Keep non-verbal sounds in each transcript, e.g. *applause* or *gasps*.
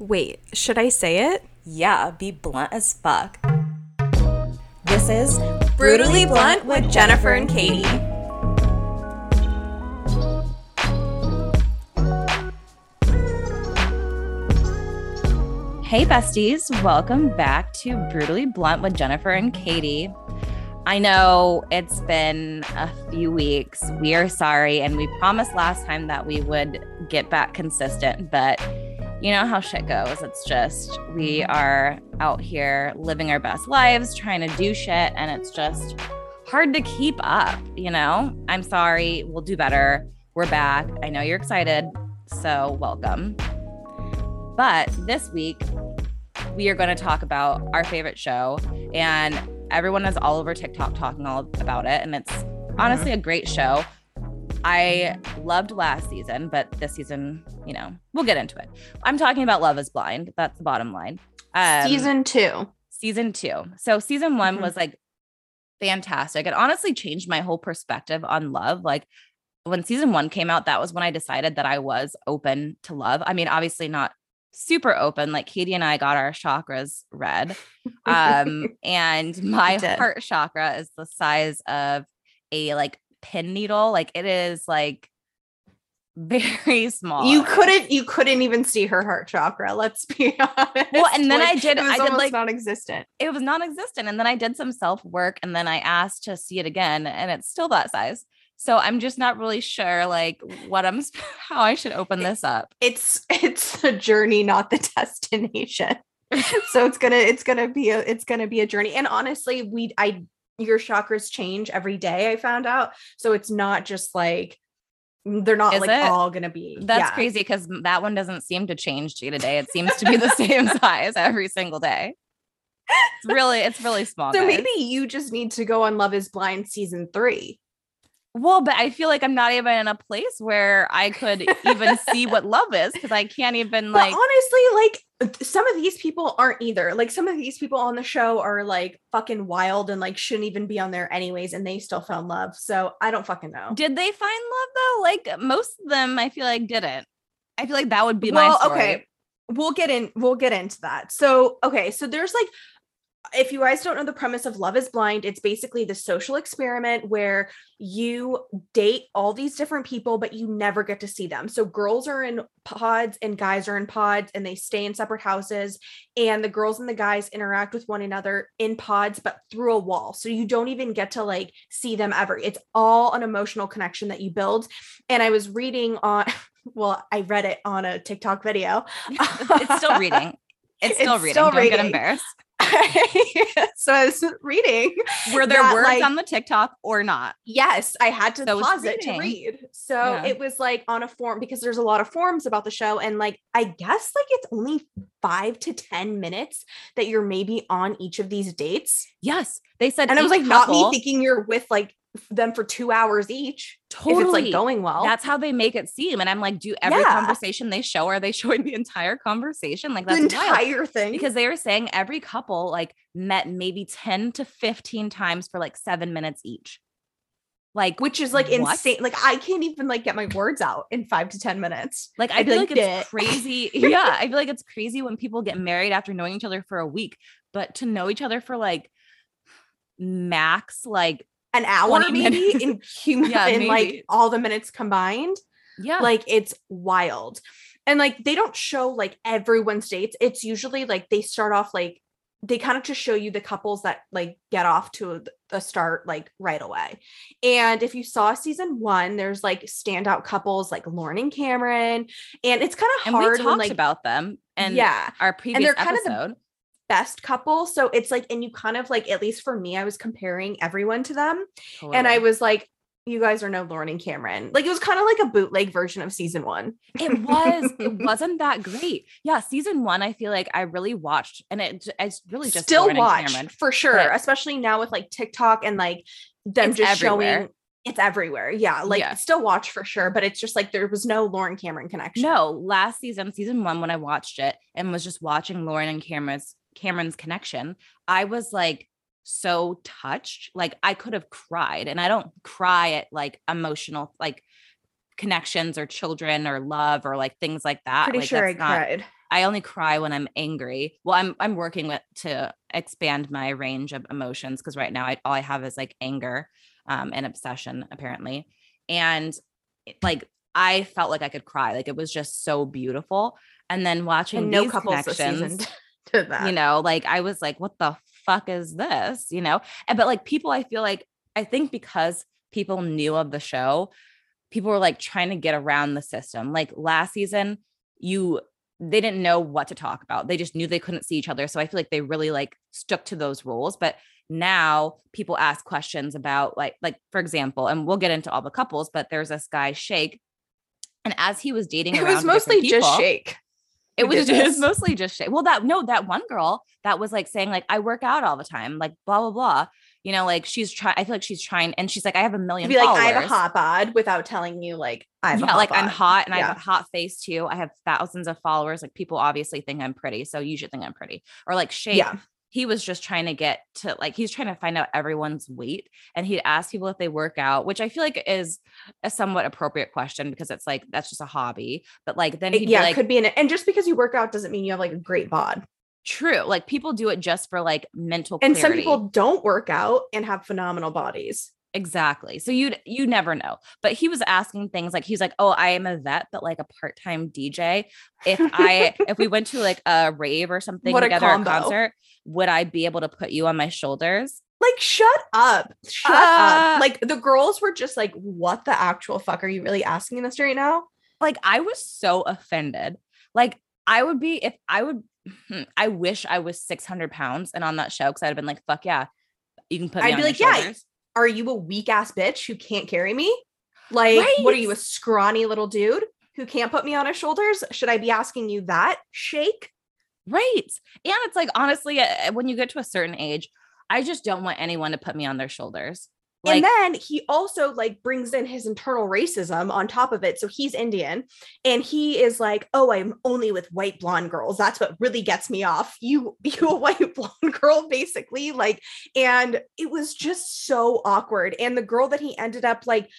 Wait, should I say it? Yeah, be blunt as fuck. This is Brutally Blunt with Jennifer and Katie. Hey, besties. Welcome back to Brutally Blunt with Jennifer and Katie. I know it's been a few weeks. We are sorry. And we promised last time that we would get back consistent, but you know how shit goes. It's just we are out here living our best lives, trying to do shit, and it's just hard to keep up, you know? I'm sorry. We'll do better. We're back. I know you're excited. So, welcome. But this week, we are going to talk about our favorite show. And everyone is all over TikTok talking all about it. And it's honestly a great show. I loved last season, but this season, you know, we'll get into it. I'm talking about Love is Blind. That's the bottom line. Um, Season two. season two. So season one Mhm. was like fantastic. It honestly changed my whole perspective on love. Like when season one came out, that was when I decided that I was open to love. I mean, obviously not super open. Like Katie and I got our chakras read. *laughs* Um, and my heart chakra is the size of a like pin needle. Like it is like *laughs* very small. You couldn't you couldn't even see her heart chakra, let's be *laughs* honest. Well, and then I did- I did, like- non-existent. it was non-existent and then i did some self work and then i asked to see it again and it's still that size so i'm just not really sure like what i'm *laughs* how i should open this up It's it's a journey, not the destination. so it's gonna it's gonna be a it's gonna be a journey. And honestly, we I your chakras change every day, I found out. So it's not just like mm, they're not Is like it? all gonna be that's yeah. crazy because that one doesn't seem to change day to day it seems to be the *laughs* same size every single day it's really it's really small So guys. maybe you just need to go on Love is Blind season three. well but i feel like i'm not even in a place where i could even see what love is because i can't even like but honestly, like some of these people aren't either. Like some of these people on the show are like fucking wild and like shouldn't even be on there anyways, and they still found love. So I don't fucking know. Did they find love though? Like most of them, I feel like didn't. I feel like that would be well, my story. okay. We'll get in, we'll get into that. So, okay, so there's like if you guys don't know the premise of Love is Blind, it's basically the social experiment where you date all these different people, but you never get to see them. So, girls are in pods and guys are in pods, and they stay in separate houses. And the girls and the guys interact with one another in pods, but through a wall. So, you don't even get to like see them ever. It's all an emotional connection that you build. And I was reading on, *laughs* well, I read it on a TikTok video. *laughs* it's still reading. It's *laughs* still It's reading. still Don't get embarrassed. *laughs* so I was reading. Were there that, words like- on the TikTok or not? Yes, I had to So pause it to read. So Yeah. it was like on a form because there's a lot of forms about the show. And like, I guess like it's only five to 10 minutes that you're maybe on each of these dates. Yes, they said. And I was like, not me thinking you're with like them for two hours each. If it's Totally. like going well. That's how they make it seem. And I'm like, do every Yeah. conversation they show, are they showing the entire conversation? Like the that's wild. entire thing. because they were saying every couple like met maybe 10 to 15 times for like seven minutes each. Like, which is like What? insane. Like I can't even like get my words out in five to 10 minutes. Like I feel like, like, it's crazy. *laughs* yeah, I feel like it's crazy when people get married after knowing each other for a week, but to know each other for like max, like An hour maybe minutes. in human Yeah, in like all the minutes combined. yeah, like it's wild and like they don't show like everyone's dates it's usually like they start off like they kind of just show you the couples that like get off to a start like right away and if you saw season one there's like standout couples like lauren and cameron and it's kind of and hard we when talked like about them and yeah our previous they're kind of the- episode. Best couple so it's like and you kind of like at least for me i was comparing everyone to them and i was like you guys are no lauren and cameron like it was kind of like a bootleg version of season one it was it *laughs* wasn't that great. Yeah, season one, I feel like I really watched, and it it's really just still Lauren watch for sure, but- especially now with like TikTok and like them just everywhere. showing it's everywhere. Yeah, like Yeah. still watch for sure, but it's just like there was no Lauren Cameron connection. No, last season, season one, when I watched it and was just watching Lauren and Cameron's Cameron's connection, I was like so touched. Like I could have cried. And I don't cry at like emotional like connections or children or love or like things like that. pretty like, sure I not- cried. I only cry when I'm angry. Well, I'm I'm working with to expand my range of emotions because right now I all I have is like anger um, and obsession apparently. And like I felt like I could cry. Like it was just so beautiful. And then watching and no these couples connections, to that. You know, like I was like, what the fuck is this? You know, and but like people, I feel like I think because people knew of the show, people were like trying to get around the system. Like last season, you they didn't know what to talk about. They just knew they couldn't see each other. So I feel like they really like stuck to those rules. But now people ask questions about like like for example, and we'll get into all the couples, but there's this guy Shake, and as he was dating, it was mostly people, just Shake. It was just mostly just. Well, that no, that one girl that was like saying like I work out all the time, like blah blah blah you know, like she's trying, I feel like she's trying, and she's like, I have a million. Be like, I have a hot bod without telling you, like, I have yeah, like bod. I'm hot and yeah. I have a hot face too. I have thousands of followers. Like people obviously think I'm pretty, so you should think I'm pretty. Or like shape. Yeah. He was just trying to get to like he's trying to find out everyone's weight, and he'd ask people if they work out, which I feel like is a somewhat appropriate question because it's like that's just a hobby. But like then yeah, like, could be an and just because you work out doesn't mean you have like a great bod. True. Like people do it just for like mental And some people don't work out and have phenomenal bodies. Exactly. So you you never know. But he was asking things like he's like, "Oh, I am a vet, but like a part-time DJ. If I if we went to like a rave or *laughs* something what together, a, a concert, would I be able to put you on my shoulders?" Like, shut up. Shut uh, up. Like the girls were just like, "What the actual fuck are you really asking this right now?" Like I was so offended. Like I would be if I would Hmm, I wish I was 600 pounds and on that show because I'd have been like, fuck yeah, you can put I'd be like, shoulders. yeah, are you a weak ass bitch who can't carry me? Like, right. what are you, a scrawny little dude who can't put me on his shoulders? Should I be asking you that? Shake? Right. And it's like, honestly, uh, when you get to a certain age, I just don't want anyone to put me on their shoulders. Like, and then he also like brings in his internal racism on top of it. So he's Indian and he is like, "Oh, I'm only with white blonde girls. That's what really gets me off. You *laughs* you a white *laughs* blonde girl basically." Like and it was just so awkward. And the girl that he ended up like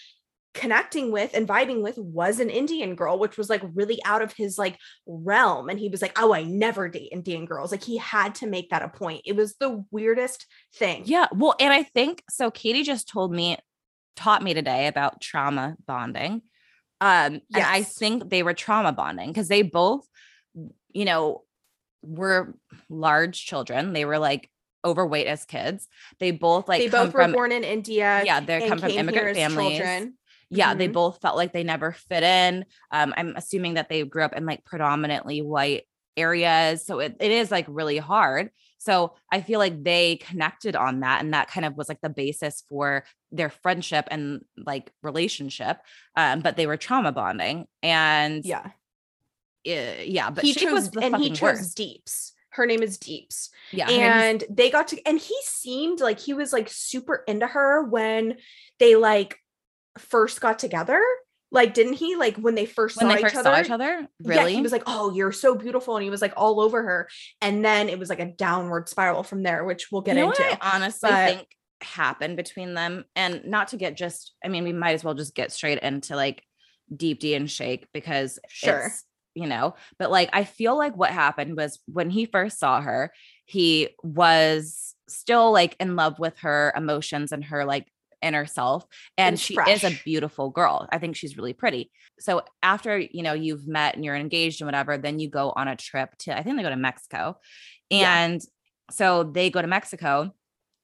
connecting with and vibing with was an Indian girl, which was like really out of his like realm. And he was like, Oh, I never date Indian girls. Like he had to make that a point. It was the weirdest thing. Yeah. Well, and I think so. Katie just told me, taught me today about trauma bonding. Um, yes. and I think they were trauma bonding because they both, you know, were large children. They were like overweight as kids. They both like they both were from, born in India. Yeah, they come from immigrant families. Children yeah, mm-hmm. they both felt like they never fit in. Um, I'm assuming that they grew up in like predominantly white areas. So it, it is like really hard. So I feel like they connected on that. And that kind of was like the basis for their friendship and like relationship. Um, but they were trauma bonding. And yeah. Uh, yeah, but he chose and he chose worst. Deeps. Her name is Deeps. Yeah. And they got to and he seemed like he was like super into her when they like first got together like didn't he like when they first when saw they first each other, saw each other? Really yeah, he was like oh you're so beautiful and he was like all over her and then it was like a downward spiral from there which we'll get you know into I honestly but, think happened between them and not to get just i mean we might as well just get straight into like deepti and shake because sure. you know but like i feel like what happened was when he first saw her he was still like in love with her emotions and her like inner self and she fresh. is a beautiful girl i think she's really pretty so after you know you've met and you're engaged and whatever then you go on a trip to i think they go to mexico and yeah. so they go to mexico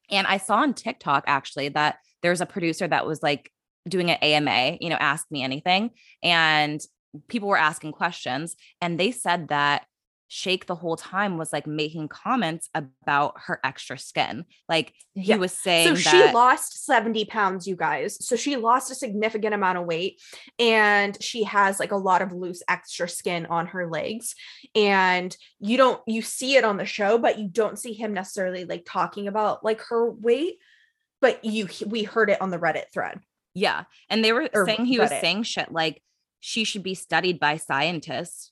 and i saw on tiktok actually that there's a producer that was like doing an ama you know ask me anything and people were asking questions and they said that Shake the whole time was like making comments about her extra skin. Like he yeah. was saying, so that- she lost 70 pounds, you guys. So she lost a significant amount of weight and she has like a lot of loose extra skin on her legs. And you don't, you see it on the show, but you don't see him necessarily like talking about like her weight. But you, we heard it on the Reddit thread. Yeah. And they were or saying he Reddit. was saying shit like she should be studied by scientists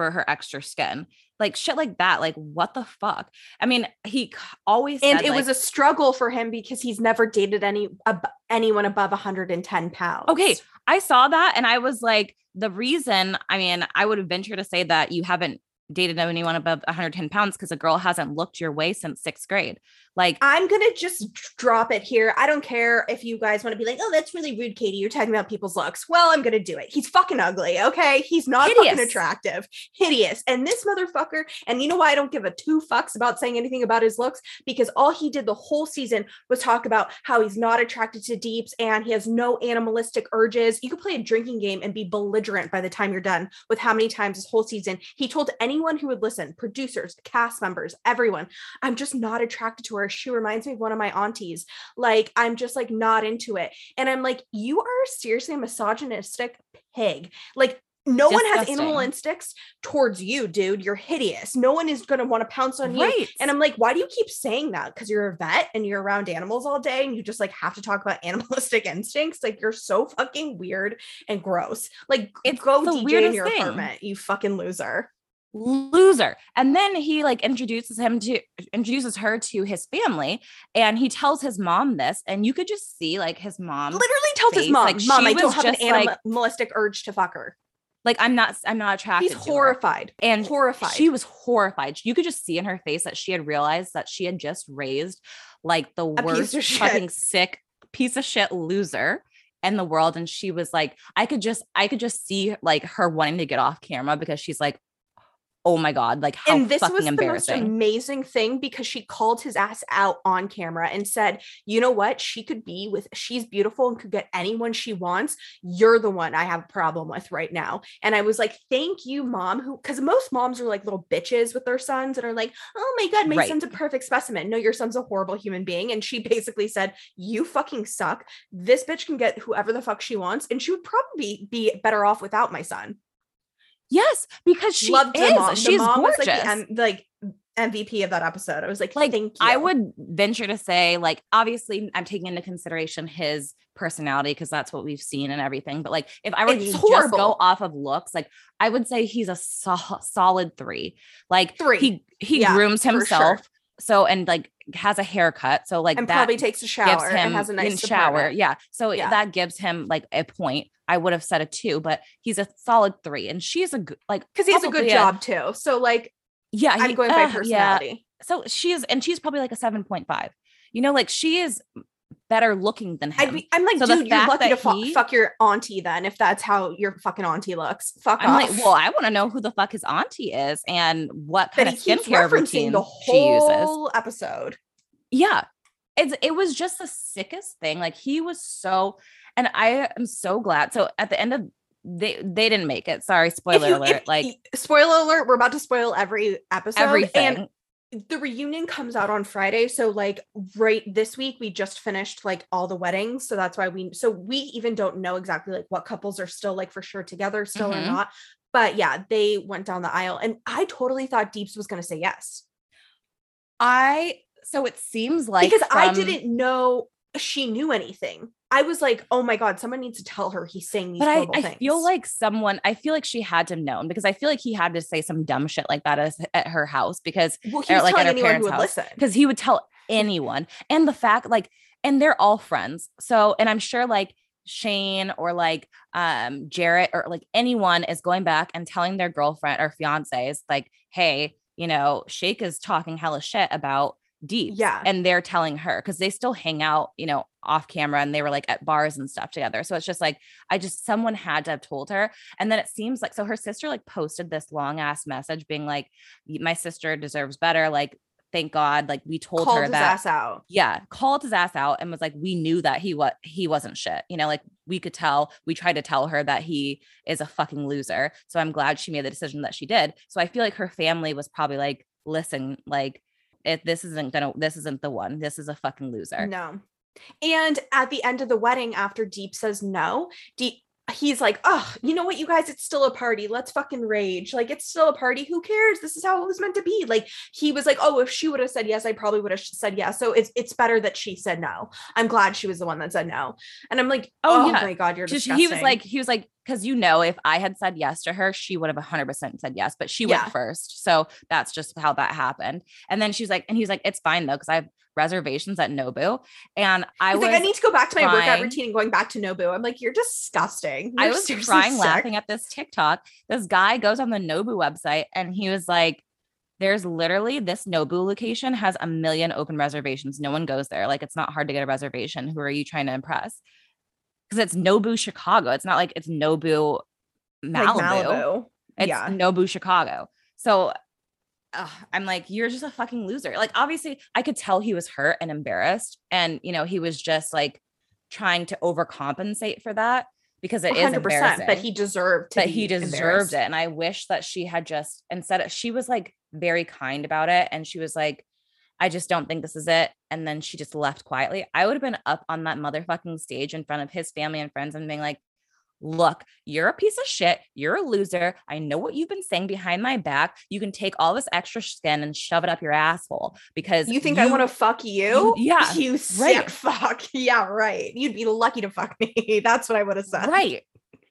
for her extra skin. Like shit like that. Like what the fuck? I mean, he always And it like, was a struggle for him because he's never dated any ab- anyone above 110 pounds. Okay, I saw that and I was like the reason, I mean, I would venture to say that you haven't dated anyone above 110 pounds because a girl hasn't looked your way since sixth grade. Like I'm gonna just drop it here. I don't care if you guys want to be like, oh, that's really rude, Katie. You're talking about people's looks. Well, I'm gonna do it. He's fucking ugly. Okay. He's not Hideous. fucking attractive. Hideous. And this motherfucker, and you know why I don't give a two fucks about saying anything about his looks? Because all he did the whole season was talk about how he's not attracted to deeps and he has no animalistic urges. You could play a drinking game and be belligerent by the time you're done with how many times this whole season he told anyone who would listen, producers, cast members, everyone, I'm just not attracted to her. She reminds me of one of my aunties. Like, I'm just like not into it. And I'm like, you are seriously a misogynistic pig. Like, no one has animal instincts towards you, dude. You're hideous. No one is going to want to pounce on you. And I'm like, why do you keep saying that? Because you're a vet and you're around animals all day and you just like have to talk about *laughs* animalistic instincts. Like you're so fucking weird and gross. Like It's go DJ in your thing. apartment, you fucking loser. Loser and then he like introduces him to introduces her to his family and he tells his mom this and you could just see like his mom Literally tells his mom, like, "Mom, she I don't was have an just, like- animalistic urge to fuck her." like i'm not i'm not attracted He's to her. horrified. and horrified. she was horrified you could just see in her face that she had realized that she had just raised like the piece worst shit. fucking sick piece of shit loser in the world and she was like i could just i could just see like her wanting to get off camera because she's like oh my god like how and this fucking was the most embarrassing amazing thing because she called his ass out on camera and said, "You know what? She could be with. She's beautiful and could get anyone she wants. You're the one I have a problem with right now." And I was like, "Thank you, mom." Who? Because most moms are like little bitches with their sons and are like, "Oh my god, my Right. son's a perfect specimen." No, your son's a horrible human being. And she basically said, "You fucking suck. This bitch can get whoever the fuck she wants, and she would probably be better off without my son." Yes because she loved is mom. She's mom gorgeous like the M- like MVP of that episode. I was like, like thank you. I would venture to say, like, obviously, I'm taking into consideration his personality because that's what we've seen and everything. But like, if I were It's to just go off of looks, like, I would say he's a sol- solid three. Like, Three. He he Yeah, grooms himself, sure. so and like has a haircut, so like and that probably takes a shower. gives him and has a nice shower. Yeah, so Yeah. that gives him like a point. I would have said a two, but he's a solid three, and she's a good like Because he has a good probably job too. So like Yeah, I'm he- going by uh, yeah, personality. so she is, and she's probably like a 7.5. You know, like she is better looking than him. Be, I'm like, So dude, you're lucky to fu- he- fuck your auntie then, if that's how your fucking auntie looks. Fuck I'm off. like, well, I want to know who the fuck his auntie is and what kind he of skincare routine the she uses. episode. Yeah. It's it was just the sickest thing. Like he was so and I am so glad. So at the end of they they didn't make it. Sorry, spoiler you- alert. if- like spoiler alert, we're about to spoil every episode. everything. And the reunion comes out on Friday. So like right this week we just finished like all the weddings. So that's why we so we even don't know exactly like what couples are still like for sure together still Mhm. or not. But yeah, they went down the aisle and I totally thought Deeps was gonna say yes. I so it seems like because I didn't know she knew anything. I was like, oh my God, someone needs to tell her he's saying these but I, I things. feel like someone I feel like she had to know because I feel like he had to say some dumb shit like that as, at her house because well, he or, was like, at telling her anyone parents' who would house. listen. because he would tell anyone and the fact like and they're all friends so and i'm sure like shayne or like um jarrette or like anyone is going back and telling their girlfriend or fiancés like hey you know shake is talking hella shit about deep Yeah. and they're telling her because they still hang out you know off camera and they were like at bars and stuff together. So it's just like i just someone had to have told her. And then it seems like so her sister like posted this long ass message being like my sister deserves better. Like thank god. Like we told Called her his that ass out. yeah called his ass out and was like we knew that he what he wasn't shit. You know like we could tell we tried to tell her that he is a fucking loser. So i'm glad she made the decision that she did. So i feel like her family was probably like listen like if this isn't gonna this isn't the one this is a fucking loser No. And at the end of the wedding, after Deep says no, Deep he's like, oh, you know what, you guys, it's still a party. Let's fucking rage. Like, it's still a party. Who cares? This is how it was meant to be. Like, he was like, oh, if she would have said yes, I probably would have said yes. So it's it's better that she said no. I'm glad she was the one that said no. And I'm like, Oh, oh, yeah. my god, you're Just- disgusting. he was like he was like because you know, if I had said yes to her, she would have 100% said yes, but she Yeah. went first. So that's just how that happened. And then she's like, and he was like, it's fine though, because I have reservations at Nobu. And I He's was, like, I need to go back to my workout routine and going back to Nobu. I'm like, you're disgusting. I You're was crying sick." laughing at this TikTok. This guy goes on the Nobu website and he was like, there's literally this Nobu location has a million open reservations. No one goes there. Like it's not hard to get a reservation. Who are you trying to impress? Because it's Nobu Chicago. It's not like it's Nobu Like Malibu. Malibu. It's yeah. Nobu Chicago. So I'm like, you're just a fucking loser. Like, obviously, I could tell he was hurt and embarrassed. And, you know, he was just like trying to overcompensate for that because it is 100%. embarrassing. But he deserved but he deserved it. And I wish that she had just instead of, she was like very kind about it. And she was like, I just don't think this is it. And then she just left quietly. I would have been up on that motherfucking stage in front of his family and friends and being like, look, you're a piece of shit. You're a loser. I know what you've been saying behind my back. You can take all this extra skin and shove it up your asshole because You think I want to fuck you? you- yeah, You right. sick fuck. *laughs* Yeah, right. You'd be lucky to fuck me. *laughs* That's what I would have said. Right.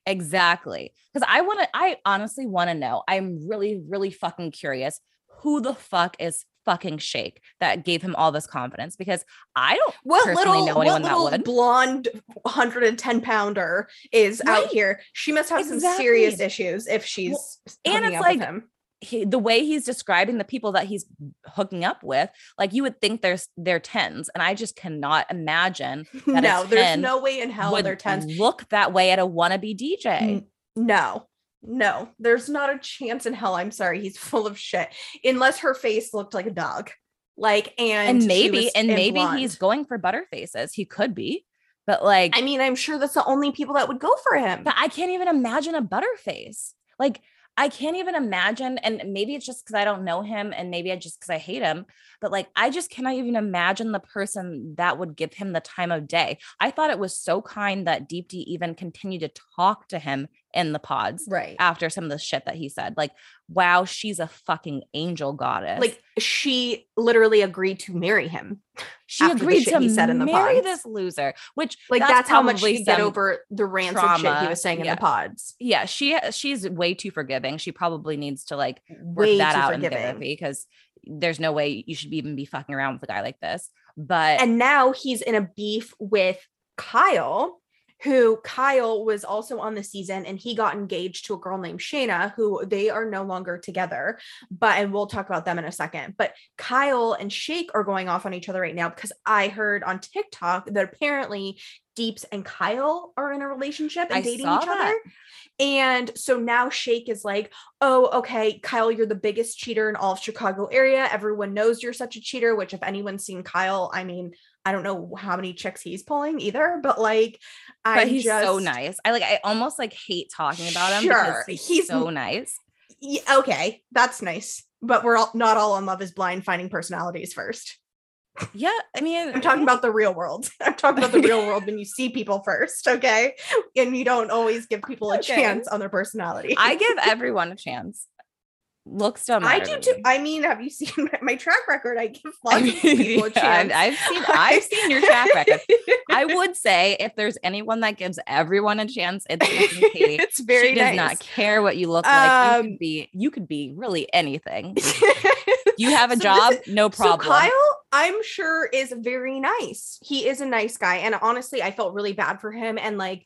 Exactly. Because I want to, I honestly want to know. I'm really, really fucking curious who the fuck is fucking Shake that gave him all this confidence because I don't What personally little, know what anyone that little would. blonde 110 pounder is Right. out here? She must have some serious issues if she's and hooking it's up like, with him. he, the way he's describing the people that he's hooking up with, like you would think there's they're tens, and I just cannot imagine *laughs* that No, there's no way in hell they're tens. look that way at a wannabe DJ. No, no, there's not a chance in hell. I'm sorry, he's *laughs* full of shit. Unless her face looked like a dog, like and and maybe, and maybe he's going for butterfaces. He could be, but like I mean, I'm sure that's the only people that would go for him. But I can't even imagine a butterface. Like I can't even imagine, and maybe it's just because I don't know him, and maybe I just because I hate him. But like I just cannot even imagine the person that would give him the time of day. I thought it was so kind that Deepti even continued to talk to him in the pods right. after some of the shit that he said. Like, wow, she's a fucking angel goddess. Like she literally agreed to marry him. she agreed to he said in the marry pods. this loser, which Like that's, how much she get over the rancid shit he was saying in the pods. yeah, she uh, she's way too forgiving. She probably needs to like work Way that out in therapy because there's no way you should even be fucking around with a guy like this. But And now he's in a beef with Kyle, who Kyle was also on the season and he got engaged to a girl named Shaina, who they are no longer together. But and we'll talk about them in a second. But Kyle and Shake are going off on each other right now because I heard on TikTok that apparently Deeps and Kyle are in a relationship and I dating each that. other. And so now Shake is like, oh, okay, Kyle, you're the biggest cheater in all of Chicago area. Everyone knows you're such a cheater, which if anyone's seen Kyle, I mean, I don't know how many chicks he's pulling either, but like but I he's just so nice. I like I almost like hate talking about him Sure, because he's, he's- so nice. Yeah, okay, that's nice. But we're all not all on Love is Blind finding personalities first. Yeah, I mean, I'm talking about the real world. *laughs* I'm talking about the real world when you *laughs* see people first, okay? And you don't always give people a Okay. chance on their personality. I give *laughs* everyone a chance. Looks don't I do too. I mean, have you *laughs* seen my, my track record? I give *laughs* I lots of people a chance. I've, seen *laughs* I've seen your track record. I would say if there's anyone that gives everyone a chance, it's Katie. it's very nice she does nice. not care what you look like. You Um, could be you could be really anything. You have a So job, listen- no problem. So Kyle, I'm sure is very nice. He is a nice guy, and honestly, I felt really bad for him. And like,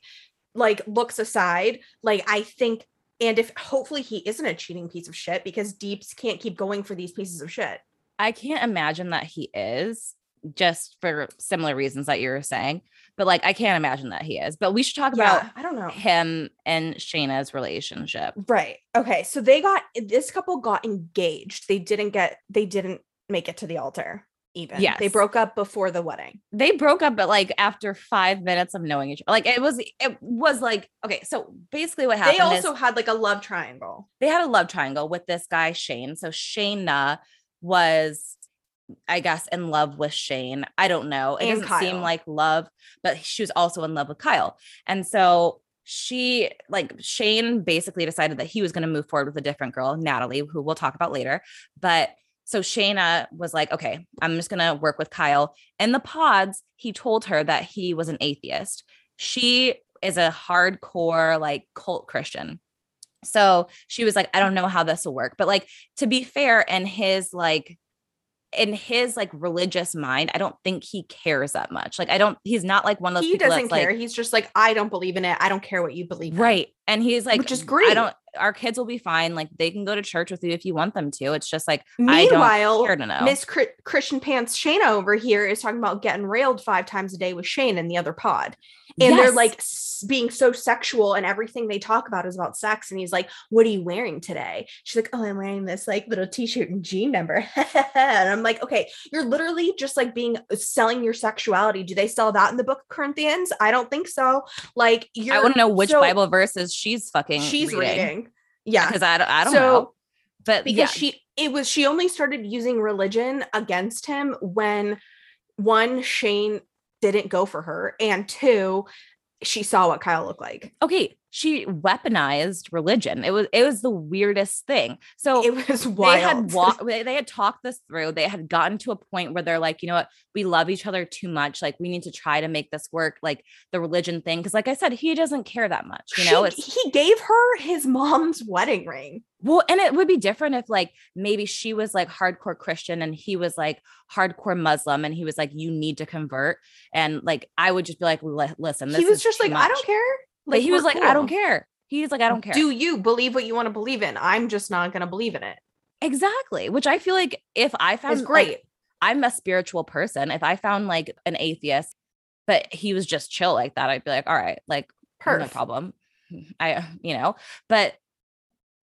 like looks aside, like I think, and if hopefully he isn't a cheating piece of shit because Deeps can't keep going for these pieces of shit. I can't imagine that he is just for similar reasons that you were saying. But like I can't imagine that he is. But we should talk about i don't know. him and Shaina's relationship. Right. Okay. So they got this couple got engaged. They didn't get. They didn't make it to the altar. Even. They broke up before the wedding. They broke up, but like after five minutes of knowing each other. Like it was it was like okay, so basically what happened They also had like a love triangle. they had a love triangle with this guy Shayne. So Shaina was, I guess, in love with Shayne. I don't know. It And doesn't seem like love, but she was also in love with Kyle. And so she like Shayne basically decided that he was going to move forward with a different girl, Natalie, who we'll talk about later. But so Shaina was like, okay, I'm just gonna work with Kyle. In the pods, he told her that he was an atheist. She is a hardcore like cult Christian. So she was like, I don't know how this will work. But like to be fair, and his like in his like religious mind, I don't think he cares that much. Like I don't he's not like one of those he doesn't care. like he's just like, I don't believe in it. I don't care what you believe. in." right. And he's like Which is great. I don't our kids will be fine. Like they can go to church with you if you want them to. It's just like I don't Meanwhile, care to know. Miss Cri- Christian Pants Shaina over here is talking about getting railed five times a day with Shayne in the other pod. And they're like being so sexual, and everything they talk about is about sex. And he's like, What are you wearing today? She's like, Oh, I'm wearing this like little t shirt and jean number. *laughs* and I'm like, Okay, you're literally just like being uh, selling your sexuality. Do they sell that in the book of Corinthians? I don't think so. Like, you're I want to know which so- Bible verses she's fucking she's reading. Yeah. because I don't, I don't So, know. But because yeah, she it was she only started using religion against him when one Shayne didn't go for her and two she saw what Kyle looked like. okay, she weaponized religion. It was it was the weirdest thing. So It was they wild. *laughs* had walked they, they had talked this through. They had gotten to a point where they're like, you know what, we love each other too much. Like we need to try to make this work, like the religion thing. Cause like I said, he doesn't care that much, you know. She- he gave her his mom's wedding ring. Well, and it would be different if like maybe she was like hardcore Christian and he was like hardcore Muslim and he was like, you need to convert. And like I would just be like, listen, this he was just like, I don't much." care. But he was like, I don't care. He's like, I don't care. Do you believe what you want to believe in? I'm just not gonna believe in it. Exactly. Which I feel like if I found It's like, great. I'm a spiritual person. If I found like an atheist, but he was just chill like that, I'd be like, all right, like no problem. *laughs* I, you know, but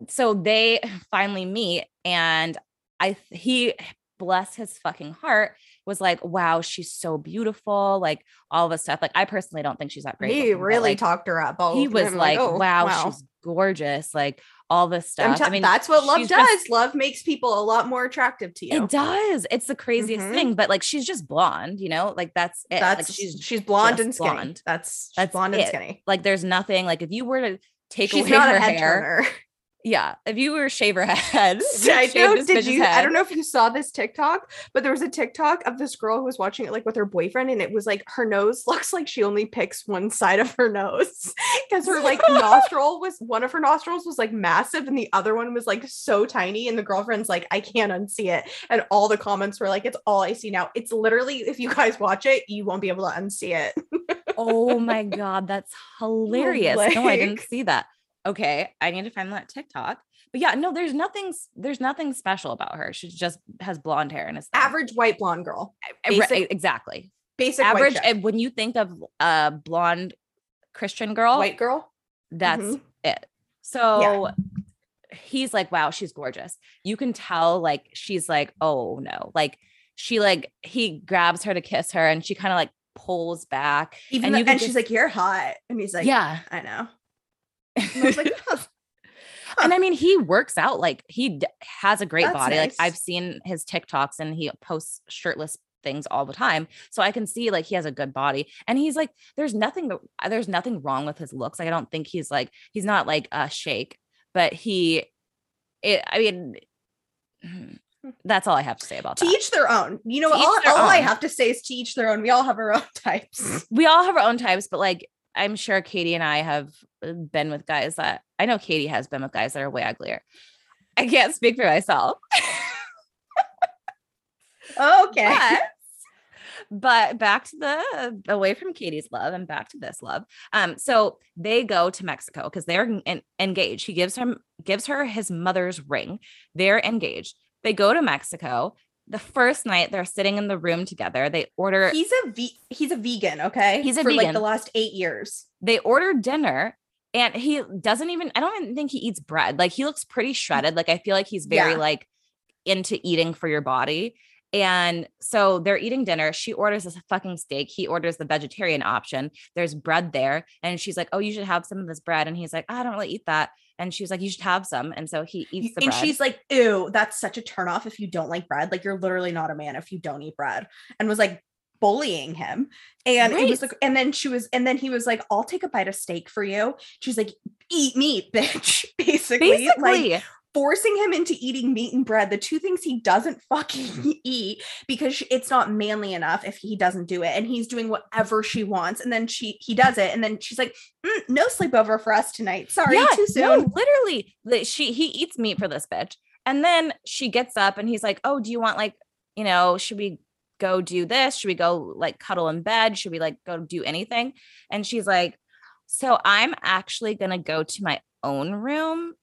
so they *laughs* finally meet and I, he, *sighs* bless his fucking heart, was like, wow, she's so beautiful. Like all this stuff. Like I personally don't think she's that great. He looking, really like, talked her up. He was like, oh, wow, she's gorgeous. Like all this stuff. tell- I mean, that's what love does. just- love makes people a lot more attractive to you. It does. It's the craziest Mhm. thing, but like she's just blonde, you know, like that's it. That's like she's she's blonde and skinny. blonde. That's That's blonde it. and skinny. like there's nothing like if you were to take She's away her hair, turner. *laughs* yeah, if you were to shave her *laughs* head, I know. Did you? I don't know if you saw this TikTok, but there was a TikTok of this girl who was watching it like with her boyfriend, and it was like her nose *laughs* looks like she only picks one side of her nose because her like *laughs* nostril was one of her nostrils was like massive, and the other one was like so tiny. And the girlfriend's like, I can't unsee it, and all the comments were like, It's all I see now. It's literally if you guys watch it, you won't be able to unsee it. Oh my god, that's oh hilarious. No, I didn't see that. Okay, I need to find that TikTok. But yeah, no, there's nothing there's nothing special about her. She just has blonde hair and is Average white blonde girl, eh, eh, Right, basic- eh, exactly. basic Average when you think of a blonde Christian girl, white girl. that's Mhm. it. So he's like, wow, she's gorgeous. You can tell like she's like, oh no. Like she like he grabs her to kiss her and she kind of like pulls back. Even And can and she's like, "You're hot," and he's like, yeah. I know." *laughs* And I was like, *laughs* "Huh." and uh I mean, he works out like he d- has a great That's body. Like. I've seen his TikToks and he posts shirtless things all the time. So I can see like he has a good body. And he's like, there's nothing uh, there's nothing wrong with his looks. Like I don't think he's like he's not like a shake, but he it I mean mm, hmm. that's all I have to say about to that. each their own. You know, To all, all I have to say is to each their own. We all have our own *laughs* types. we all have our own types, but like I'm sure Katie and I have uh, been with guys that I know Katie has been with guys that are way uglier. I can't speak for myself. *laughs* Okay. but, *laughs* but back to the away from Katie's love and back to this love. Um, so they go to Mexico because they're en- engaged. He gives her gives her his mother's ring. They're engaged. They go to Mexico. The first night they're sitting in the room together. They order he's a ve- he's a vegan. Okay, He's a for like the last eight years. they order dinner and he doesn't even I don't even think he eats bread. Like he looks pretty mm. shredded. Like I feel like he's very Yeah. like into eating for your body. And so they're eating dinner. She orders a fucking steak. He orders the vegetarian option. There's bread there. And she's like, Oh, you should have some of this bread. And he's like, ah, I don't really eat that. And she was like, You should have some. And so he eats the and bread. she's like, "Ew, that's such a turnoff if you don't like bread. Like you're literally not a man if you don't eat bread." And was like bullying him. And it was like, and then she was, and then he was like, "I'll take a bite of steak for you." She's like, "Eat meat, *laughs* bitch." Basically, like basically forcing him into eating meat and bread, the two things he doesn't *laughs* fucking eat because it's not manly enough if he doesn't do it. And he's doing whatever she wants. And then she he does it. And then she's like, mm, no sleepover for us tonight. Sorry, Yeah, too soon. No, literally, she he eats meat for this bitch, and then she gets up and he's like, "Oh, do you want like, you know, should we go do this? Should we go like cuddle in bed? Should we like go do anything?" And she's like, "So I'm actually gonna go to my own room."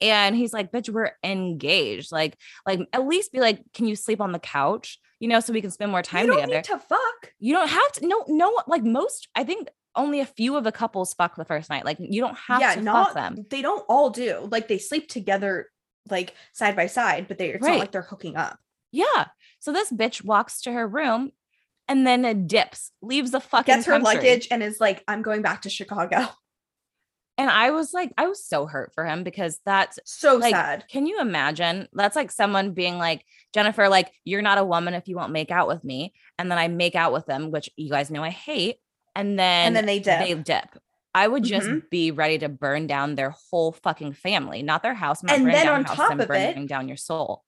And he's like, "Bitch, we're engaged. Like, like at least be like, can you sleep on the couch? You know, so we can spend more time you don't together." to fuck. you don't have to. No, no, like most. I think only a few of the couples fuck the first night. Like you don't have yeah, to not fuck them. they don't all do. Like they sleep together like side by side, but they it's Right. not like they're hooking up. Yeah. So this bitch walks to her room and then dips, leaves the fucking Gets her country. luggage and is like, I'm going back to Chicago. And I was like, I was so hurt for him because that's So like, sad. can you imagine? That's like someone being like, Jennifer, like, you're not a woman if you won't make out with me. And then I make out with them, which you guys know I hate. And then And then they dip. They dip. I would just Mhm. be ready to burn down their whole fucking family, not their house. Not And then on top of it- burning down your soul.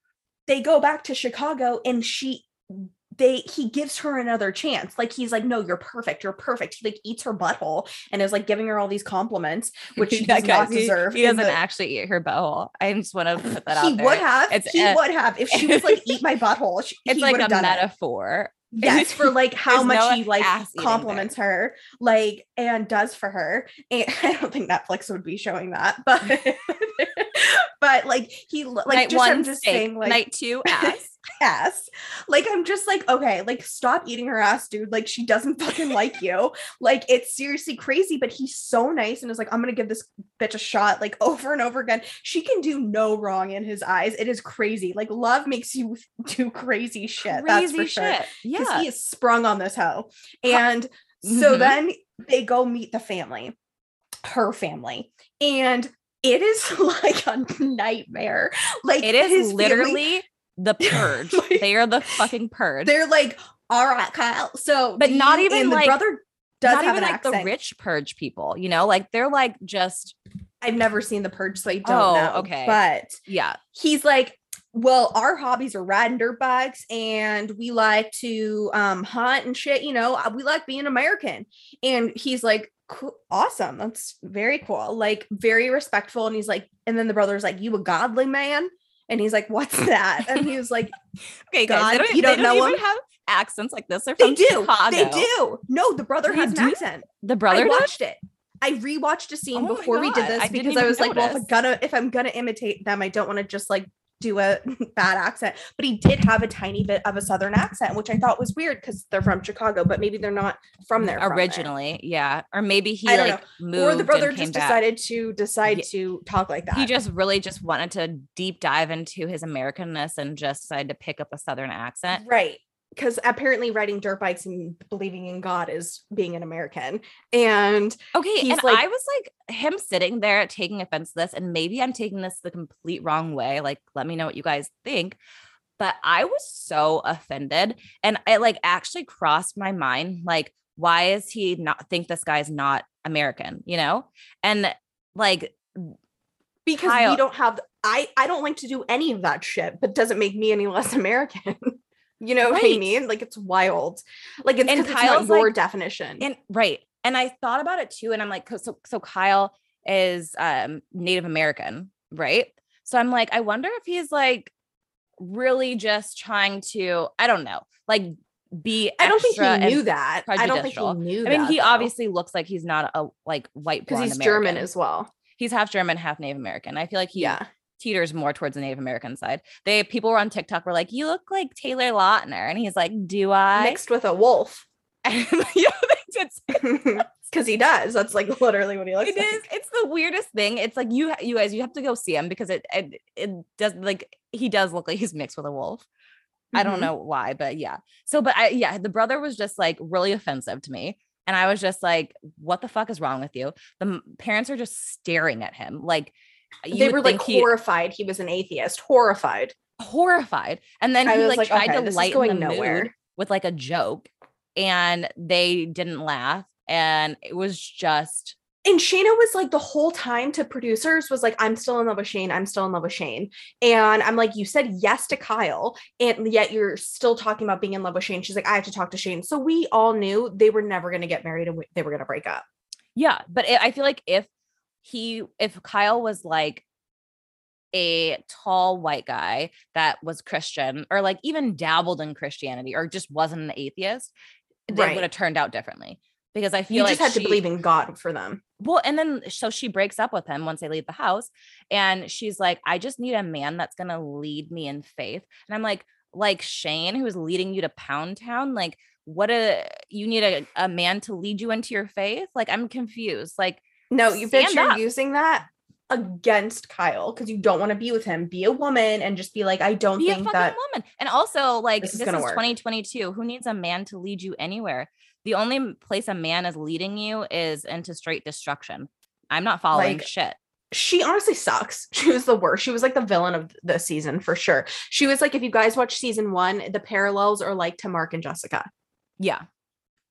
they go back to Chicago and she they he gives her another chance. Like he's like, no, you're perfect. You're perfect. He like eats her butthole and is like giving her all these compliments, *laughs* which she does not he- deserve. He, in doesn't the- actually eat her butthole. I just want to *laughs* put that he out there. would have. It's he a- would have if she was like, eat my *laughs* butthole. She, it's he like a done it. metaphor. Yes, for like how much no he like compliments her, like and does for her. And I don't think Netflix would be showing that, but but like he like night just one I'm just steak, saying like night two ass. Ass. Like I'm just like, okay, like stop eating her ass, dude. Like she doesn't fucking like you. *laughs* Like it's seriously crazy, but he's so nice and is like, I'm gonna give this bitch a shot like *laughs* over and over again. She can do no wrong in his eyes. It is crazy. Like love makes you *laughs* do crazy shit. that's Crazy for shit. Because Yeah. he is sprung on this hoe. And so Mhm. then they go meet the family, her family. And it is like a nightmare. Like It is literally the purge. *laughs* Like- they are the fucking purge. they're like, all right, Kyle. So, But not even, like- brother does Not even like accent. the rich purge people, you know, like they're like just I've never seen the purge, so I don't Oh, know. okay. but yeah. he's like, well, our hobbies are riding dirt bikes, and we like to um, hunt and shit. You know, we like being American. And he's like, cool, awesome. That's very cool. Like very respectful. And he's like, and then the brother's like, you a godly man? And he's like, what's that? And he was like, *laughs* Okay, guys. God, don't, you don't know even him? have accents like this. They're they do, Chicago. they do. No, the brother They has an accent. The brother I watched it. I rewatched a scene Oh before we did this I because I was like, well, if I'm gonna if I'm gonna imitate them, I don't want to just like do a *laughs* bad accent. But he did have a tiny bit of a southern accent, which I thought was weird because they're from Chicago, but maybe they're not from there from there. originally. Yeah. Or maybe he like moved Or the brother just back. decided to decide Yeah. to talk like that. he just really just wanted to deep dive into his Americanness and just decided to pick up a southern accent. right. Because apparently riding dirt bikes and believing in God is being an American. And Okay, and like- I was like him sitting there taking offense to this, and maybe I'm taking this the complete wrong way. Like, let me know what you guys think. But I was so offended, and it like actually crossed my mind, like, why is he not think this guy's not American? You know, and like, because Kyle- we don't have I I don't like to do any of that shit, but doesn't make me any less *laughs* American. You know what I mean? Like it's wild. Like it's And it's Kyle's not your like- definition. and right, and I thought about it too, and I'm like, so so Kyle is um Native American, right? So I'm like, I wonder if he's like really just trying to, I don't know, like be. I don't think he knew that. I don't think he knew I mean, that. he obviously looks like he's not a like white because he's German as well. He's half German, half Native American. I feel like he Yeah. Teeters more towards the Native American side. They people were on TikTok were like, "You look like Taylor Lautner," and he's like, "Do I?" Mixed with a wolf. *laughs* yeah, they did Because *laughs* he does. That's like literally what he looks it like. is it's the weirdest thing it's like you you guys you have to go see him because it it, it does like he does look like he's mixed with a wolf i don't Mhm. know why but yeah so but i yeah the brother was just like really offensive to me and i was just like what the fuck is wrong with you the parents are just staring at him like They were like he- horrified he was an atheist. Horrified. horrified and then I he like, like, tried okay, to lighten going the nowhere. mood with like a joke and they didn't laugh and it was just and Shaina was like the whole time to producers was like, I'm still in love with Shayne. I'm still in love with Shayne. And I'm like, you said yes to Kyle, and yet you're still talking about being in love with Shayne. She's like, I have to talk to Shayne. So we all knew they were never going to get married and they were going to break up. Yeah, but it, I feel like if he, if Kyle was like a tall white guy that was Christian or like even dabbled in Christianity or just wasn't an atheist, Right. would have turned out differently. Because I feel like You like just had she- to believe in God for them. Well, and then so she breaks up with him once they leave the house, and she's like, "I just need a man that's gonna lead me in faith." And I'm like, like Shayne, who is leading you to Pound Town, like what a you need a, a man to lead you into your faith. Like I'm confused. Like No, you bitch, you're using that against Kyle because you don't want to be with him. Be a woman and just be like, I don't be a think that woman. And also, like this this, is is, 2022. Who needs a man to lead you anywhere? The only place a man is leading you is into straight destruction. I'm not following Like, shit. she honestly sucks. *laughs* She was the worst. She was like the villain of the season for sure. She was like, if you guys watch season one, the parallels are like to Mark and Jessica. Yeah,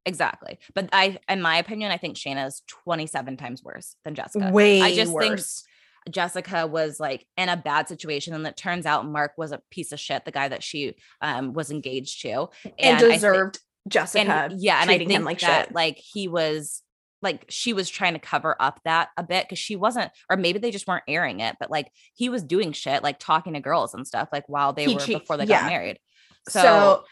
exactly. But I, in my opinion, I think Shaina is 27 times worse than Jessica. Way I just think worse. Jessica was like in a bad situation, and it turns out Mark was a piece of shit. The guy that she um, was engaged to, and, thi- deserved Jessica. and yeah, and I think him like that shit. like he was like she was trying to cover up that a bit because she wasn't, or maybe they just weren't airing it, but like he was doing shit, like talking to girls and stuff, like while they He were cheat- before they yeah. got married. so, So,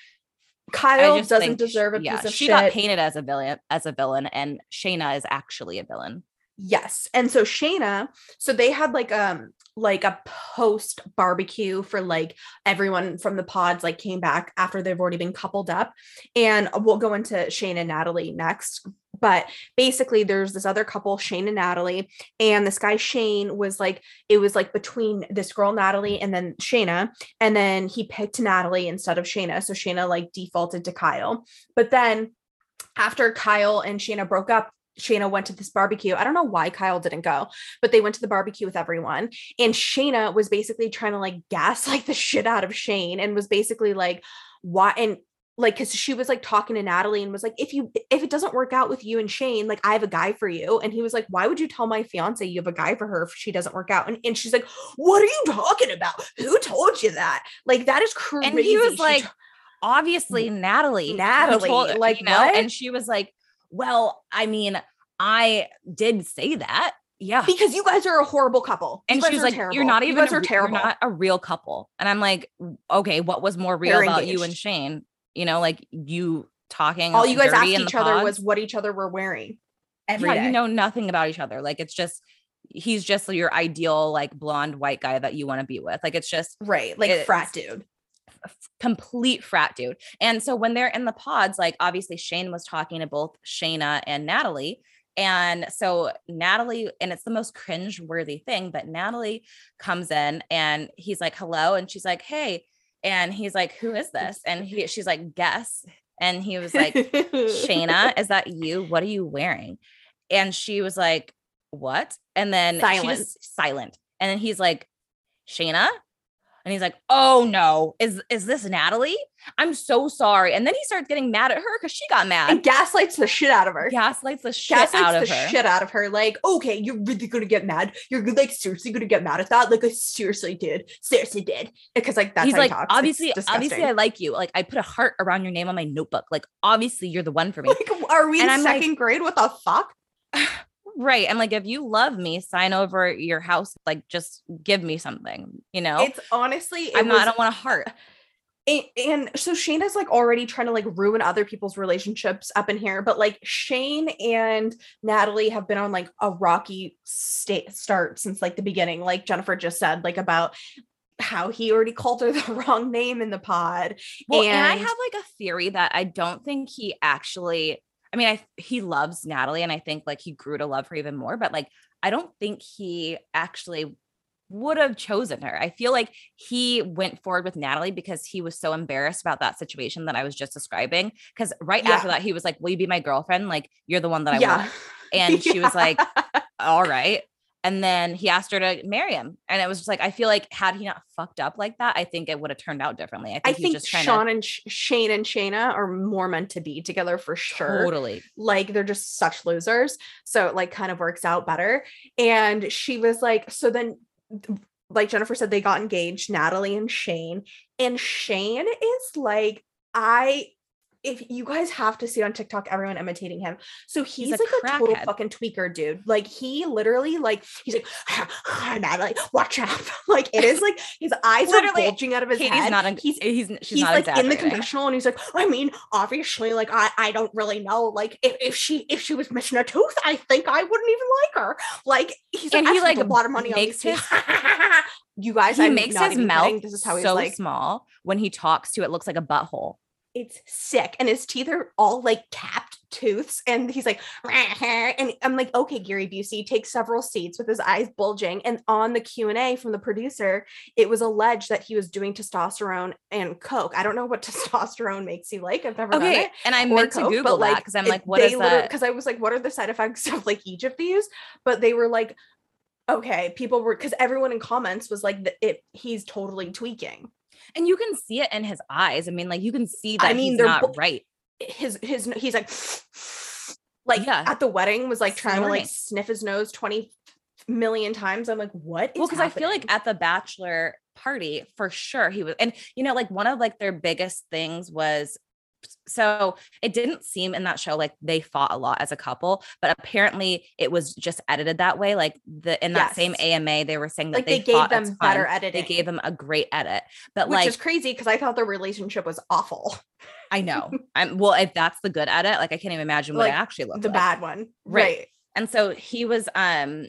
Kyle doesn't think deserve a yeah, piece of she shit. got painted as a villain, as a villain, and Shaina is actually a villain. Yes. And so Shaina, so they had like um like a post barbecue for like everyone from the pods like came back after they've already been coupled up. And we'll go into Shayne and Natalie next. But basically there's this other couple, Shayne and Natalie, and this guy Shayne was like it was like between this girl Natalie and then Shaina, and then he picked Natalie instead of Shaina. So Shaina like defaulted to Kyle. But then after Kyle and Shaina broke up, Shaina went to this barbecue. I don't know why Kyle didn't go, but they went to the barbecue with everyone. And Shaina was basically trying to like gaslight *laughs* the shit out of Shayne and was basically like, why? And like, cause she was like talking to Natalie and was like, if you, if it doesn't work out with you and Shayne, like, I have a guy for you. And he was like, why would you tell my fiance you have a guy for her if she doesn't work out? And, and she's like, what are you talking about? Who told you that? Like, that is crazy. And he was She like, t- obviously Natalie. Natalie, like, you know, what? and she was like, well, I mean, I did say that. Yeah. because you guys are a horrible couple. And guys she was like, terrible. "You're not You even. guys a are re- terrible. You're not a real couple." And I'm like, "Okay, what was more real They're about you and. Shayne? You know, like you talking. all you guys asked each other pods? was what each other were wearing every yeah, day. you know nothing about each other. Like it's just he's just your ideal like blonde white guy that you want to be with. Like it's just right? Like frat dude. complete frat dude. And so when they're in the pods, like obviously Shayne was talking to both Shaina and Natalie. And so Natalie, and it's the most cringe worthy thing, but Natalie comes in and he's like, hello. And she's like, hey. And he's like, who is this? And he, she's like, guess. And he was like, Shaina, *laughs* is that you? What are you wearing? And she was like, What? And then she Silent. just silent. And then he's like, Shaina? And he's like, Oh no, is is this Natalie? I'm so sorry. And then he starts getting mad at her because she got mad. and gaslights the shit out of her. Gaslights the shit gaslights out the of her. shit out of her. Like, okay, you're really gonna get mad. You're like seriously gonna get mad at that. Like, I seriously did. Seriously did. Because like that's he's how he like, talks. Obviously, obviously, I like you. Like, I put a heart around your name on my notebook. Like, obviously, you're the one for me. like, are we in I'm like- second grade? What the fuck? *sighs* *laughs* right. And like, if you love me, sign over your house. Like, just give me something, you know? It's honestly, it I'm not, I don't want a heart. *laughs* and, and so Shaina's like already trying to like ruin other people's relationships up in here, but like Shayne and Natalie have been on like a rocky state start since like the beginning, like Jennifer just said, like about how he already called her *laughs* the wrong name in the pod. Well, and, I have like a theory that I don't think he actually. I mean, I he loves Natalie, and I think like he grew to love her even more. But like, I don't think he actually would have chosen her. I feel like he went forward with Natalie because he was so embarrassed about that situation that I was just describing. Because right after that, he was like, "Will you be my girlfriend? Like, you're the one that I yeah. want." And she was like, *laughs* "All right." And then he asked her to marry him. And it was just like, I feel like had he not fucked up like that, I think it would have turned out differently. I think, I think just trying Sean and Sh- Shayne and Shaina are more meant to be together for sure. totally. Like they're just such losers. So it like kind of works out better. And she was like, so then like Jennifer said, they got engaged, Natalie and Shayne. And Shayne is like, I if you guys have to see on TikTok, everyone imitating him. So he's, He's a like a total crackhead. fucking tweaker, dude. Like he literally, like he's like, like watch out. *laughs* like it is like his eyes are bulging out of his Katie's head. not, he's he's, he's not like in the confessional and he's like i mean obviously like i i don't really know like if, if she if she was missing a tooth i think i wouldn't even like her like he's And like, he, like, a lot of money makes on teeth. *laughs* you guys he I'm makes his mouth kidding. this is how he's so like small when he talks to it looks like a butthole. It's sick and his teeth are all like capped tooths and he's like *laughs* and i'm like okay gary busey takes several seats with his eyes bulging and on the q&a from the producer it was alleged that he was doing testosterone and coke i don't know what *laughs* testosterone makes you like i've never done Okay. it And I meant to Coke, Google but, that because I'm like, what is that? Because I was like, what are the side effects of like each of these? But they were like, okay, people were because everyone in comments was like, it he's totally tweaking. And you can see it in his eyes. I mean, like you can see that I mean, he's they're not bo- right. His his he's like, *sniffs* like Yeah. at the wedding was like trying to like sniff his nose twenty million times. I'm like, what? Well, because I feel like at the bachelor party, for sure he was, and you know, like one of like their biggest things was so it didn't seem in that show like they fought a lot as a couple, but apparently it was just edited that way. Like the in that same AMA, they were saying that like they, they, gave them better editing. They gave them a great edit, but which like is crazy because I thought their relationship was awful. I *laughs* know, I'm well. If that's the good edit, like I can't even imagine what Like, it actually looked The like. bad one, Right. right? and so he was um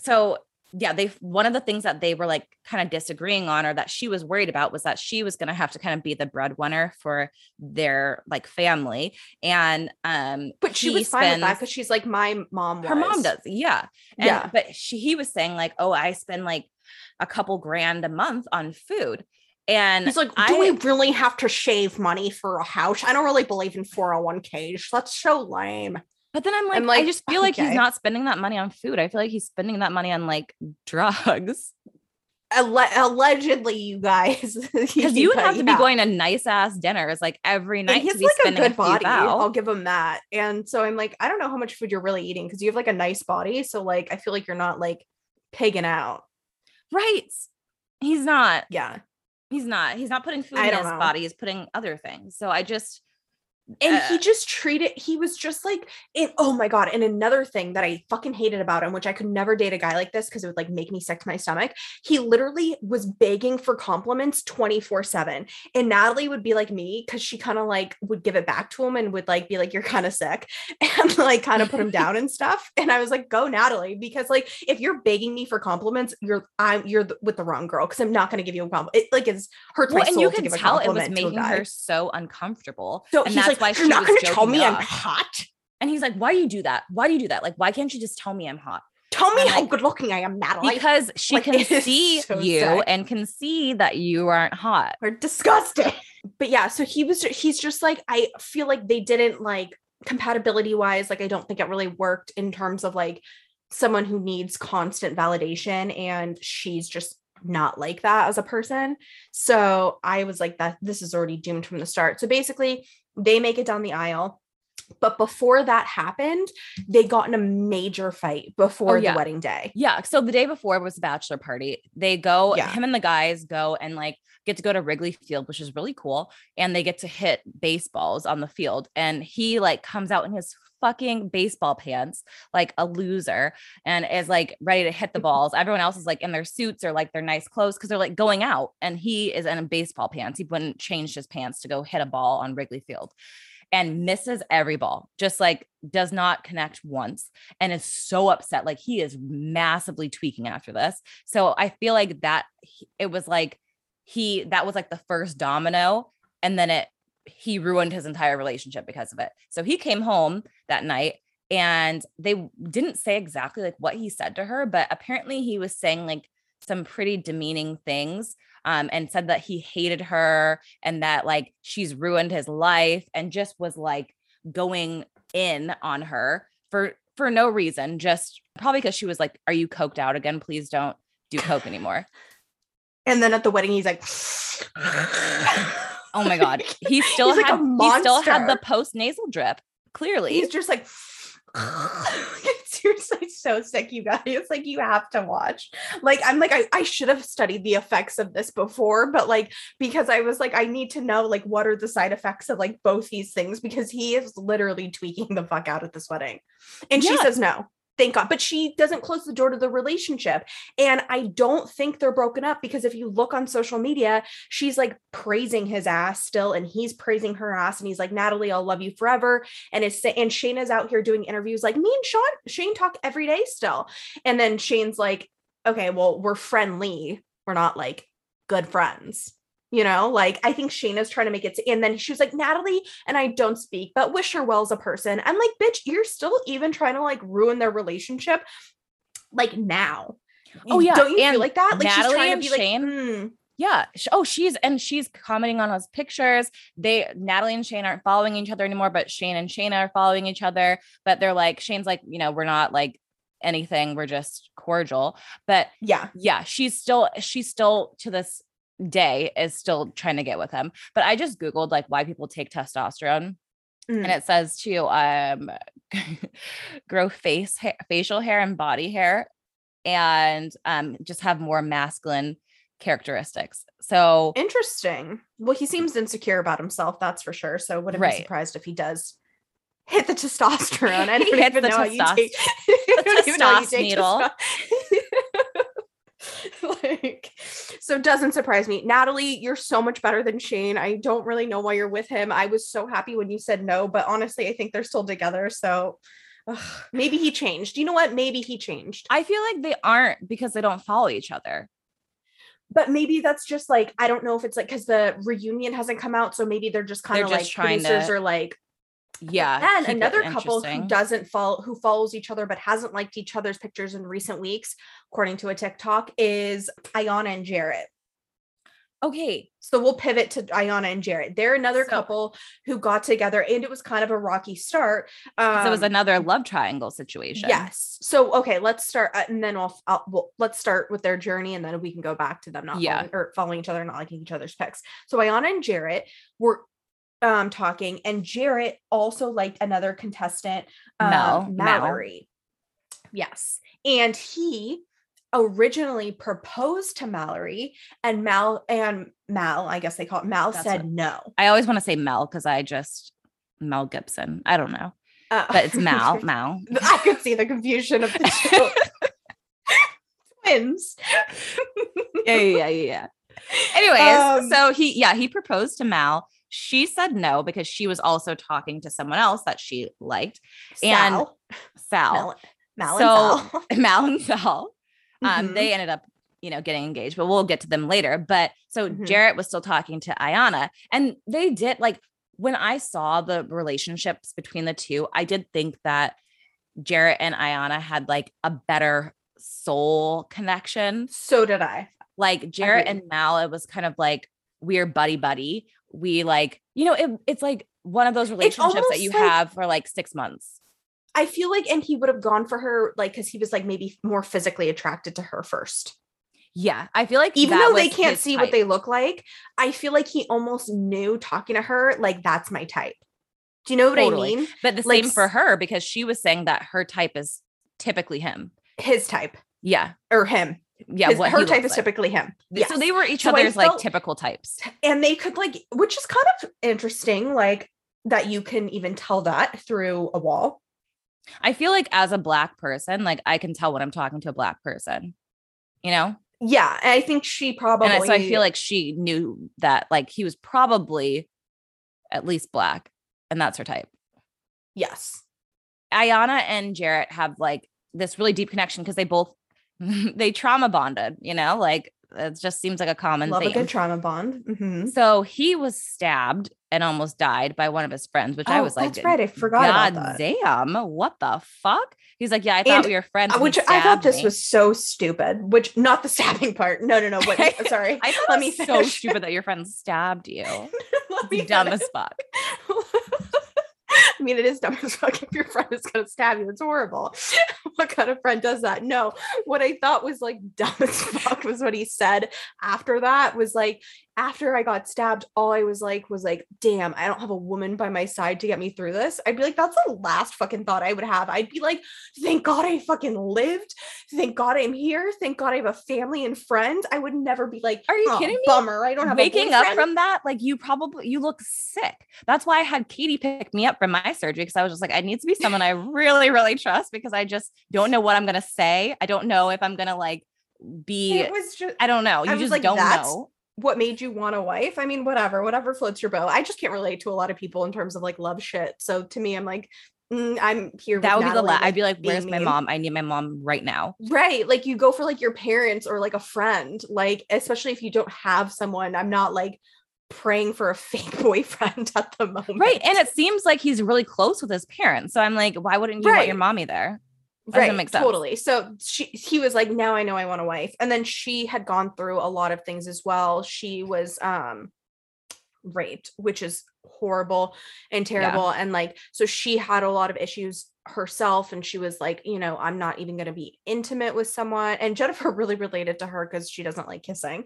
so yeah they one of the things that they were like kind of disagreeing on or that she was worried about was that she was going to have to kind of be the breadwinner for their like family and um But she he was fine with that because she's like, my mom. her mom does yeah and, Yeah. but she he was saying like oh i spend like a couple grand a month on food and He's like, do I, we really have to shave money for a house? I don't really believe in 401ks. That's so lame. But then i'm like, I'm i just feel like he's not spending that money on food i feel like he's spending that money on like *laughs* drugs Alle- allegedly, you guys. *laughs* because you would have to be going to nice ass dinners like every night And he to be like a good a body. I'll give him that. And so I'm like, I don't know how much food you're really eating because you have like a nice body. So like, I feel like you're not like pigging out. right he's not Yeah. he's not he's not putting food I in his know. body he's putting other things so i just And Uh, he just treated, he was just like, it, oh my God. And another thing that I fucking hated about him, which I could never date a guy like this because it would like make me sick to my stomach. He literally was begging for compliments 24 7. And Natalie would be like me because she kind of like would give it back to him and would like be like, you're kind of sick *laughs* and like kind of put him down and stuff. And I was like, go Natalie, because like if you're begging me for compliments, you're, I'm, you're th- with the wrong girl because I'm not going to give you a compliment. It like is hurts well my and soul you to can give a tell it was to making her so uncomfortable So and he's that's like, why you're not going to tell me I'm hot. and he's like why do you do that why do you do that like why can't you just tell me i'm hot Tell me I'm how like, good looking I am, Natalie. because she like, *laughs* can see so you sick. and can see that you aren't hot We're disgusting. But yeah, so he was he's just like I feel like they didn't like compatibility wise, like I don't think it really worked in terms of like someone who needs constant validation and she's just not like that as a person. So I was like that this is already doomed from the start. So basically, they make it down the aisle. But before that happened, they got in a major fight before Oh, yeah. the wedding day. Yeah. So the day before was the bachelor party. They go, Yeah. him and the guys go and like get to go to Wrigley Field, which is really cool. And they get to hit baseballs on the field. And he like comes out in his fucking baseball pants, like a loser, and is like ready to hit the *laughs* balls. Everyone else is like in their suits or like their nice clothes because they're like going out. And he is in baseball pants. He wouldn't change his pants to go hit a ball on Wrigley Field. And misses every ball, just like does not connect once and is so upset. Like he is massively tweaking after this. So I feel like that it was like he that was like the first domino, and then it he ruined his entire relationship because of it. So he came home that night and they didn't say exactly like what he said to her, but apparently he was saying like some pretty demeaning things um, and said that he hated her and that like she's ruined his life and just was like going in on her for for no reason, just probably because she was like, Are you coked out again? Please don't do coke anymore. *laughs* And then at the wedding, he's like, Oh my god. He *laughs* still like had a he still had the post nasal drip. Clearly. he's just like, *laughs* seriously so sick, you guys. Like, you have to watch. Like, I'm like, I, I should have studied the effects of this before, but like, because I was like, I need to know, like, what are the side effects of like both these things because he is literally tweaking the fuck out at this wedding. And she says no. Thank God. But she doesn't close the door to the relationship. And I don't think they're broken up because if you look on social media, she's like praising his ass still, and he's praising her ass. And he's like, Natalie, I'll love you forever. And it's and Shaina's out here doing interviews like me and Sean, Shayne talk every day still. And then Shayne's like, okay, well, we're friendly. We're not like good friends. You know, like I think Shaina's trying to make it. And then she was like, Natalie and I don't speak, but wish her well as a person. I'm like, bitch, you're still even trying to like ruin their relationship like now. Oh, yeah, Don't you and feel like that? Like Natalie she's trying and to be Shayne- like, mm, Yeah. Oh, she's and she's commenting on his pictures. They Natalie and Shayne aren't following each other anymore, but Shayne and Shaina are following each other. But they're like, Shayne's like, you know, we're not like anything. We're just cordial. But yeah. yeah, she's still she's still to this day is still trying to get with him. But I just googled like why people take testosterone, Mm. and it says to um *laughs* grow face hair, facial hair and body hair, and um just have more masculine characteristics. So Interesting. Well, he seems insecure about himself, that's for sure. So wouldn't Right. be surprised if he does hit the *laughs* testosterone. I *laughs* He don't even the know how you take. I don't even know how you testos take needle. testo- *laughs* like, so it doesn't surprise me. Natalie, you're so much better than Shayne. I don't really know why you're with him. I was so happy when you said no, but honestly, I think they're still together. So ugh, maybe he changed. You know what? Maybe he changed. I feel like they aren't because they don't follow each other. but maybe that's just like I don't know if it's like because the reunion hasn't come out, so maybe they're just kind of like trying producers to- are like. Yeah. And another couple who doesn't follow who follows each other but hasn't liked each other's pictures in recent weeks, according to a TikTok, is Iyanna and Jarrette. Okay. So we'll pivot to Iyanna and Jarrette. They're another So- couple who got together, and it was kind of a rocky start. Um, it was another love triangle situation. Yes. So okay, let's start, uh, and then we'll, I'll well, let's start with their journey, and then we can go back to them not Yeah. following, or following each other, not liking each other's pics. So Iyanna and Jarrette were um talking, and Jarrette also liked another contestant, um, Mel- Mel. Mallory. Yes, and he originally proposed to Mallory, and Mal and Mal, I guess they call it Mal, That's said what- no. I always want to say Mel because I just Mel Gibson. I don't know. Uh, But it's Mal. *laughs* Mal. *laughs* I could see the confusion of the show. *laughs* Twins. yeah, yeah, yeah, yeah. Anyways, Um, so he yeah, he proposed to Mal. She said no because she was also talking to someone else that she liked. And Sal. Sal. Mal, Mal So- and Sal. *laughs* Mal and Sal. Um, Mhm. they ended up, you know, getting engaged, but we'll get to them later. But so Mhm. Jarrette was still talking to Iyanna, and they did like when I saw the relationships between the two, I did think that Jarrette and Iyanna had like a better soul connection. so did I. Like Jarrette Agreed. and Mal, it was kind of like we're buddy buddy. We like, you know, it, it's like one of those relationships that you like- have for like six months. I feel like, and he would have gone for her, like, because he was like maybe more physically attracted to her first. Yeah, I feel like Even though they can't see type. what they look like, I feel like he almost knew talking to her, like, that's my type. Do you know what Totally. I mean? But the Like same for her because she was saying that her type is typically him. His type Yeah. or him. Yeah. His- what her type is like. typically him. So they were each So I other's like typical types. and they could like which is kind of interesting like that you can even tell that through a wall I feel like as a black person, like I can tell when I'm talking to a black person, you know? yeah i think she probably And so I feel like she knew that like he was probably at least black and that's her type. yes Iyanna and Jarrette have like this really deep connection because they both *laughs* they trauma bonded, you know, like it just seems like a common love thing. a good trauma bond Mhm. So he was stabbed and almost died by one of his friends, which I Oh, was like, that's right i forgot God damn, what the fuck? He's like, yeah, I thought And- we were friends. Uh, which i thought this me." was so stupid which not the *laughs* stabbing part no no no what *laughs* sorry I thought let it me so stupid that your friend stabbed you. Let me dumb finish. as fuck. I mean, it is dumb as fuck if your friend is gonna stab you. It's horrible. *laughs* what kind of friend does that? No. What I thought was like dumb as fuck was what he said after that was like, after I got stabbed, all I was like was like, damn, I don't have a woman by my side to get me through this. I'd be like, that's the last fucking thought I would have. I'd be like, thank God I fucking lived. Thank God I'm here. Thank God I have a family and friends. I would never be like, Are you oh, kidding me? Bummer. I don't have waking a up from that. Like you probably you look sick. That's why I had Katie pick me up from my surgery because I was just like, I need to be someone I really, really trust because I just don't know what I'm gonna say. I don't know if I'm gonna like be. It was just I don't know. You just like, don't know. What made you want a wife. I mean, whatever, whatever floats your boat. I just can't relate to a lot of people in terms of like love shit. So to me, I'm like, mm, I'm here. That would be the Natalie, last. I'd be like, "Where's my mean." mom? I need my mom right now." Right. Like you go for like your parents or like a friend, like especially if you don't have someone. I'm not like praying for a *laughs* fake boyfriend at the moment. Right, and it seems like he's really close with his parents. So I'm like, why wouldn't you want your mommy there? Right, totally. So she he was like, now I know I want a wife. And then she had gone through a lot of things as well. She was um raped, which is horrible and terrible. And like, so she had a lot of issues herself. And she was like, you know, I'm not even gonna be intimate with someone. And Jennifer *laughs* really related to her because she doesn't like kissing.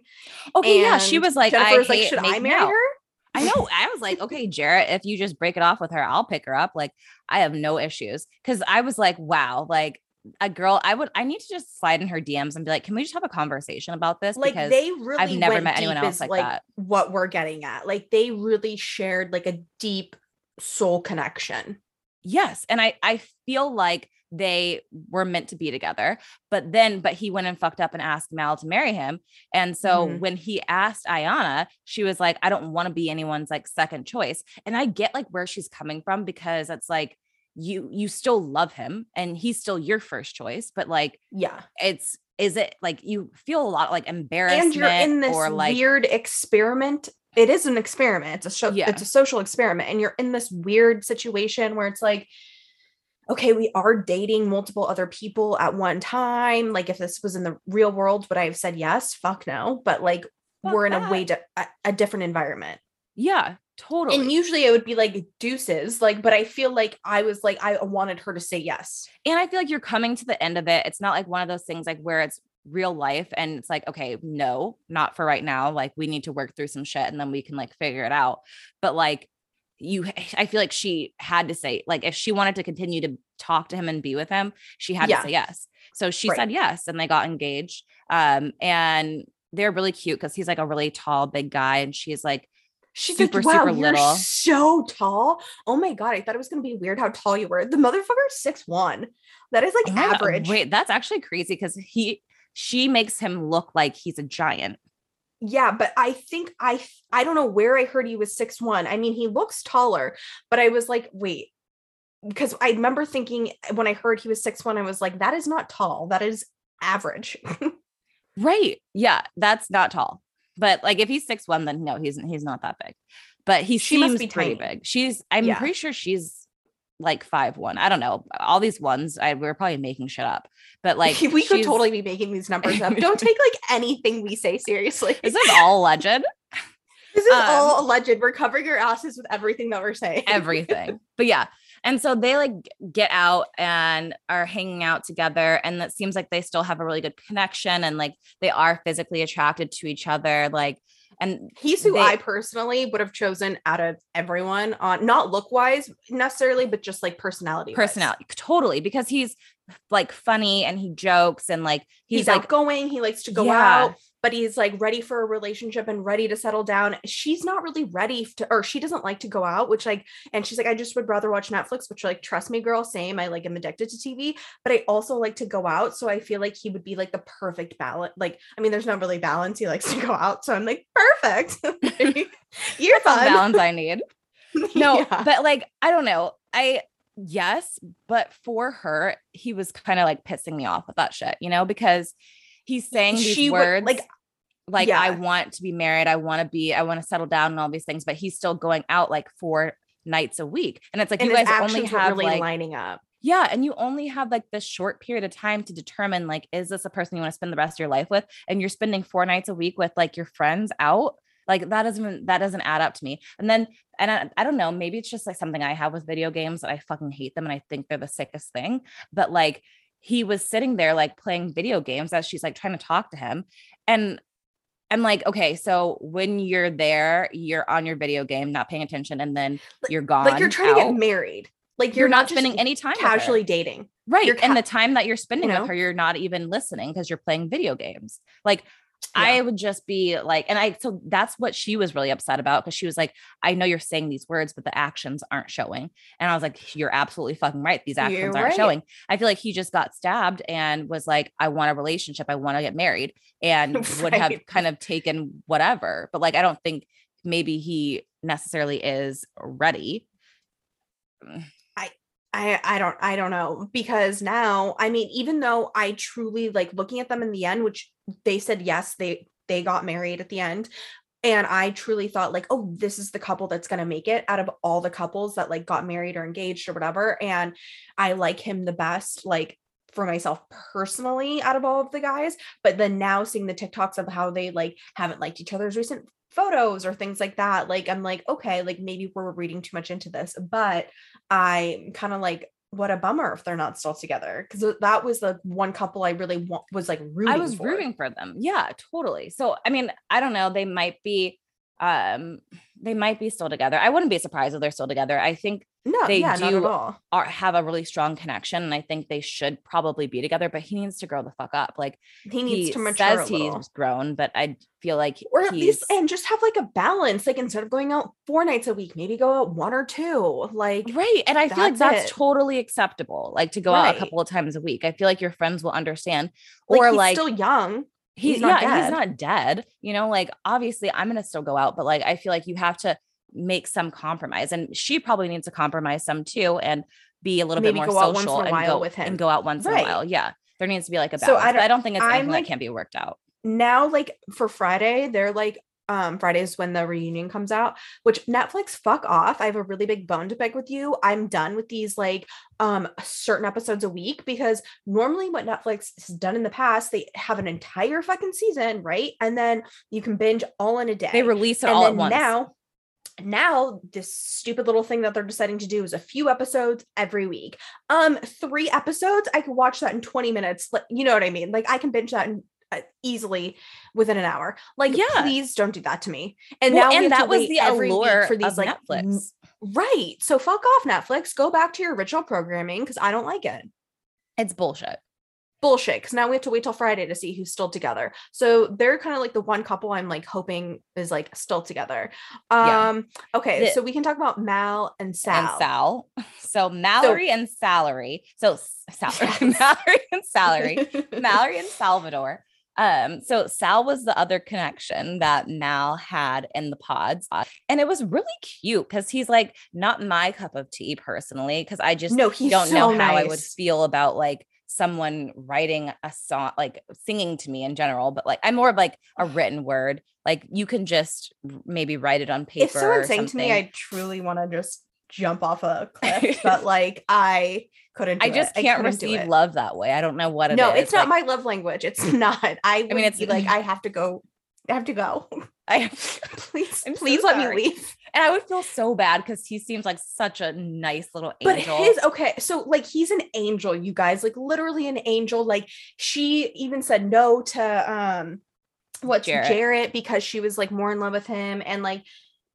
Okay, yeah, she was like, Jennifer I was like, should I marry out." her? I know. I was like, okay, Jarrette, if you just break it off with her, I'll pick her up. Like, I have no issues. Cause I was like, wow, like a girl, I would, I need to just slide in her DMs and be like, can we just have a conversation about this? Like because they really I've never met anyone else like like that. what we're getting at. Like they really shared like a deep soul connection. Yes. And I, I feel like they were meant to be together. But then, but he went and fucked up and asked Mal to marry him. And so Mhm. when he asked Iyanna, she was like, I don't want to be anyone's like second choice. And I get like where she's coming from because it's like, you you still love him and he's still your first choice but like Yeah. it's is it like you feel a lot like embarrassment and you're in this or like weird experiment. It is an experiment. It's a show. Yeah. It's a social experiment, and you're in this weird situation where it's like, okay, we are dating multiple other people at one time. Like if this was in the real world, would I have said yes? Fuck no. But like Fuck we're in a way di- a, a different environment. yeah totally And usually it would be like deuces. Like, but I feel like I was like I wanted her to say yes. and I feel like you're coming to the end of it. It's not like one of those things like where it's real life and it's like, okay, no, not for right now. Like we need to work through some shit and then we can like figure it out. But like you I feel like she had to say, like, if she wanted to continue to talk to him and be with him, she had Yeah. to say yes. So she Right. said yes and they got engaged. Um, and they're really cute because he's like a really tall, big guy, and she's like She's Super, like, wow, super you're little. so tall. Oh my god, I thought it was gonna be weird how tall you were. The motherfucker's six one. That is "Oh like God, average. Wait, that's actually crazy because he she makes him look like he's a giant. Yeah, but I think I I don't know where I heard he was six one. I mean, he looks taller, but I was like, wait, because I remember thinking when I heard he was six one, I was like, that is not tall. That is average. *laughs* Right. Yeah, that's not tall. But like if he's six one, then no, he's he's not that big. But he She must seems be pretty tiny. big. She's I'm Yeah. pretty sure she's like five one. I don't know. All these ones, I we're probably making shit up. But like *laughs* we could totally be making these numbers up. Don't *laughs* take like anything we say seriously. Is this all legend? *laughs* This is um, all legend. We're covering our asses with everything that we're saying. Everything. but yeah. And so they like get out and are hanging out together. And it seems like they still have a really good connection and like they are physically attracted to each other. Like, and He's who They- I personally would have chosen out of everyone on not look wise necessarily, but just like personality. personality totally because he's like funny and he jokes and like He's, he's, like outgoing. He likes to go Yeah. out, but he's like ready for a relationship and ready to settle down. She's not really ready to, or she doesn't like to go out, which like, and she's like, I just would rather watch Netflix, which like, trust me, girl, same. I like am addicted to TV, but I also like to go out. So I feel like he would be like the perfect balance. Like, I mean, there's not really balance. He likes to go out. So I'm like, perfect. *laughs* You're that's all the fun. balance I need. *laughs* No, Yeah. but like I don't know. I yes, but for her, he was kind of like pissing me off with that shit, you know, because he's saying these She would- words like, like I want to be married, I want to be, I want to settle down and all these things, but he's still going out like four nights a week. And it's like and you guys only have really like lining up. Yeah, and you only have like this short period of time to determine like is this a person you want to spend the rest of your life with and you're spending four nights a week with like your friends out Like that doesn't that doesn't add up to me. And then and I, I don't know, maybe it's just like something I have with video games that I fucking hate them and I think they're the sickest thing. But like he was sitting there like playing video games as she's like trying to talk to him. And I'm like, okay, so when you're there, you're on your video game, not paying attention, and then you're gone. Like you're trying out. to get married. Like You're, you're, not just spending any time casually dating. right you're and the time that you're spending you know? with her you're not even listening because you're playing video games like Yeah. i would just be like and i so that's what she was really upset about because she was like i know you're saying these words but the actions aren't showing. And i was like you're absolutely fucking right. These actions You're aren't right. showing. I feel like he just got stabbed and was like i want a relationship. I want to get married and *laughs* would have kind of taken whatever but like i don't think maybe he necessarily is ready. Mm. I, I I don't I don't know because now I mean even though I truly like looking at them in the end which they said yes they they got married at the end and I truly thought like oh this is the couple that's going to make it out of all the couples that like got married or engaged or whatever and I like him the best like for myself personally out of all of the guys but then now seeing the TikToks of how they like haven't liked each other's recent photos or things like that like I'm like okay like maybe we're reading too much into this but I kind of like what a bummer if they're not still together because that was the one couple I really want was like rooting. I was for. rooting for them. Yeah, totally. So I mean, I don't know. They might be um they might be still together. I wouldn't be surprised if they're still together. I think No, they yeah, not do at all. are have a really strong connection and I think they should probably be together, but he needs to grow the fuck up. Like He needs he to mature says he's grown, but I feel like or at least and just have like a balance. Like instead of going out four nights a week, maybe go out one or two. Like Right. And I feel like That's it. totally acceptable. Like to go out a couple of times a week. I feel like your friends will understand. like, or he's like still young. he's, he's not yeah, he's not dead. You know, like obviously I'm gonna still go out, but like I feel like you have to make some compromise. And she probably needs to compromise some too and be a little Maybe bit more go out once in social and go with him. and go out once in a while. Yeah. There needs to be like a balance. I but I don't- don't think it's I'm, anything like- that can't be worked out. Now, like for Friday, they're like um Fridays when the reunion comes out, which Netflix fuck off. I have a really big bone to pick with you. I'm done with these like um certain episodes a week because normally what Netflix has done in the past, they have an entire fucking season, right? And then you can binge all in a day. They release it and all then at once. now now this stupid little thing that they're deciding to do is a few episodes every week. Um three episodes i could watch that in 20 minutes like you know what i mean? Like i can binge that in, uh, easily within an hour. Like Yeah. please don't do that to me. And Well, now and that was the every week allure for these like Netflix. n- right. So fuck off netflix. Go back to your original programming because i don't like it. It's bullshit. Bullshit because now we have to wait till Friday to see who's still together. So they're kind of like the one couple I'm like hoping is like still together. Yeah. Um okay, The- so we can talk about Mal and Sal. and Sal. So Mallory and Salary. So salary, *laughs* Yes. Mallory and Salary. *laughs* Mallory and Salvador. Um, so Sal was the other connection that Mal had in the pods. And it was really cute because he's like not my cup of tea personally, because I just no, he's don't so know how I would feel about like someone writing a song, like singing to me in general, but like I'm more of like a *sighs* written word. Like you can just maybe write it on paper. If someone sang to me. I truly want to just jump off a *laughs* cliff, but like I couldn't. I just it. can't couldn't receive love that way. I don't know what it is. no, it's not like, my love language. It's *laughs* not. I. I mean, it's- like *laughs* I have to go. I have to go. *laughs* I have, *laughs* please, *laughs* I'm so please let sorry. me leave. and I would feel so bad because he seems like such a nice little angel. But his okay, so like he's an angel, you guys, like literally an angel. Like she even said no to um what's Jarrette. Jarrette, because she was like more in love with him, and like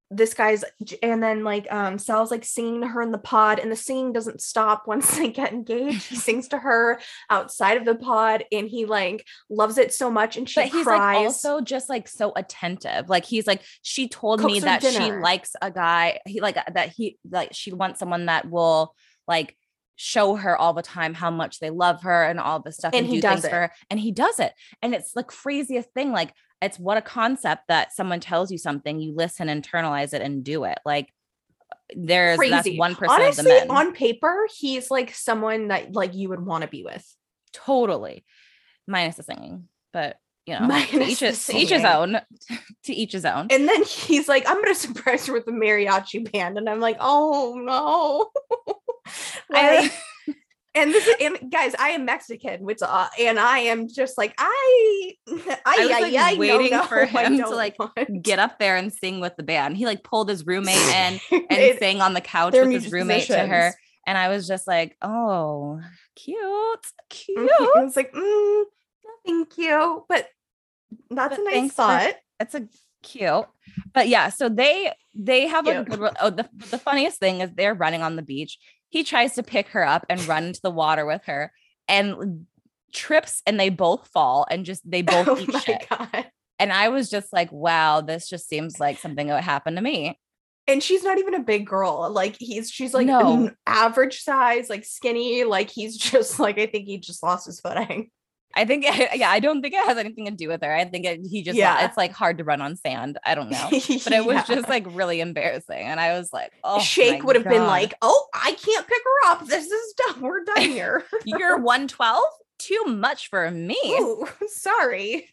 this guy's and then like um Sal's like singing to her in the pod, and the singing doesn't stop once *laughs* they get engaged. He sings to her outside of the pod, and he like loves it so much, and she but he's cries. like also just like so attentive. Like he's like, she told me Cooks her that she likes a guy. He like that he like she wants someone that will like show her all the time how much they love her and all this stuff And and, he do does things it. for her. And he does it. And it's the craziest thing. Like it's what a concept that someone tells you something, you listen, internalize it, and do it. Like there's that's one percent of the Honestly, men. on paper, he's like someone that like you would want to be with. totally minus the singing but you know to each, to each his own *laughs* to each his own And then he's like, I'm gonna *laughs* surprise her with the mariachi band. And I'm like, oh no. *laughs* Like, and this is, and guys, I am Mexican, which uh, and I am just like I, I, I was like I waiting no, for no, *laughs* I him to, like, want- Get up there and sing with the band. He like pulled his roommate *laughs* in and It- sang on the couch with his roommate to her. And I was just like, oh, cute, cute. I was like, mm, no, thank you, but that's But a nice for- thought. It's a cute. But yeah, so they they have a good oh the, the funniest thing is they're running on the beach. He tries to pick her up and run into the water with her and trips and they both fall and just they *laughs* oh both oh eat my shit. god! And I was just like, wow, this just seems like something that would happen to me. And she's not even a big girl. Like he's, she's like No. an average size, like skinny. Like he's *laughs* just like I think he just lost his footing. I think, *laughs* yeah, I don't think it has anything to do with her. I think it, he just, Yeah. it's like hard to run on sand. I don't know. *laughs* But it was just like really embarrassing. And I was like, oh, Shake would have been like, "Oh, I can't pick her up. This is done. We're done *laughs* here." you're 112? Too much for me. Ooh, sorry,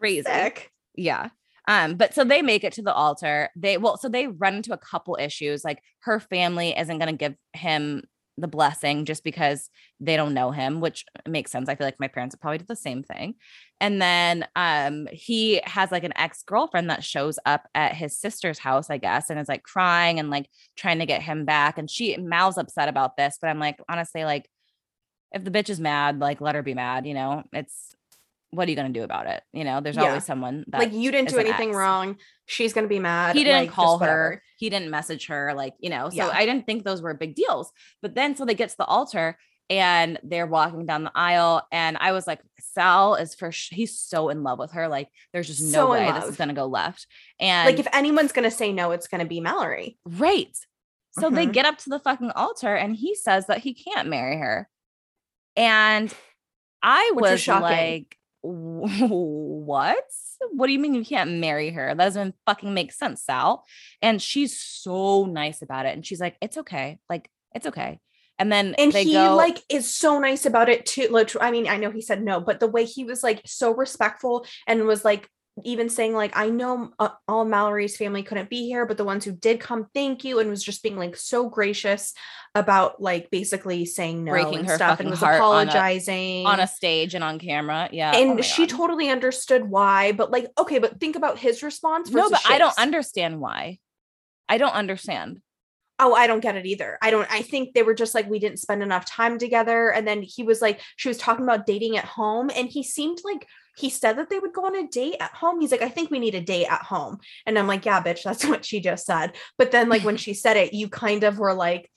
Crazy. sick. Yeah. Um, but so they make it to the altar. They well, so they run into a couple issues. Like her family isn't gonna give him the blessing just because they don't know him, which makes sense. I feel like my parents would probably do the same thing. And then um he has like an ex-girlfriend that shows up at his sister's house, I guess, and is like crying and like trying to get him back. And she Mal's upset about this, but I'm like, honestly, like if the bitch is mad, like let her be mad, you know. It's what are you gonna do about it? You know, there's Yeah. always someone that like you didn't do an anything ex. wrong. She's gonna be mad. he didn't like, call her he didn't message her like you know so Yeah. i didn't think those were big deals but then so they get to the altar and they're walking down the aisle and i was like sal is for sh- he's so in love with her like there's just no So way this is gonna go left and Like if anyone's gonna say no, it's gonna be Mallory. right so they Mhm. get up to the fucking altar and he says that he can't marry her and i Which was like *laughs* what? What do you mean you can't marry her? That doesn't fucking make sense sal. And she's so nice about it and she's like it's okay. Like it's okay. And then And he go like is so nice about it too. Like, I mean, I know he said no, but the way he was like so respectful and was like even saying like, I know uh, all Mallory's family couldn't be here, but the ones who did come, thank you, and was just being like so gracious about like basically saying no Breaking and her stuff fucking and was heart on a- apologizing on a stage and on camera yeah oh and my she God. totally understood why, but like, okay, but think about his response. no but i don't understand why i don't understand Oh, I don't get it either. I don't, I think they were just like, we didn't spend enough time together. And then he was like, she was talking about dating at home. And he seemed like he said that they would go on a date at home. He's like, I think we need a date at home. And I'm like, yeah, bitch, that's *laughs* what she just said. But then, like, when *laughs* she said it, you kind of were like,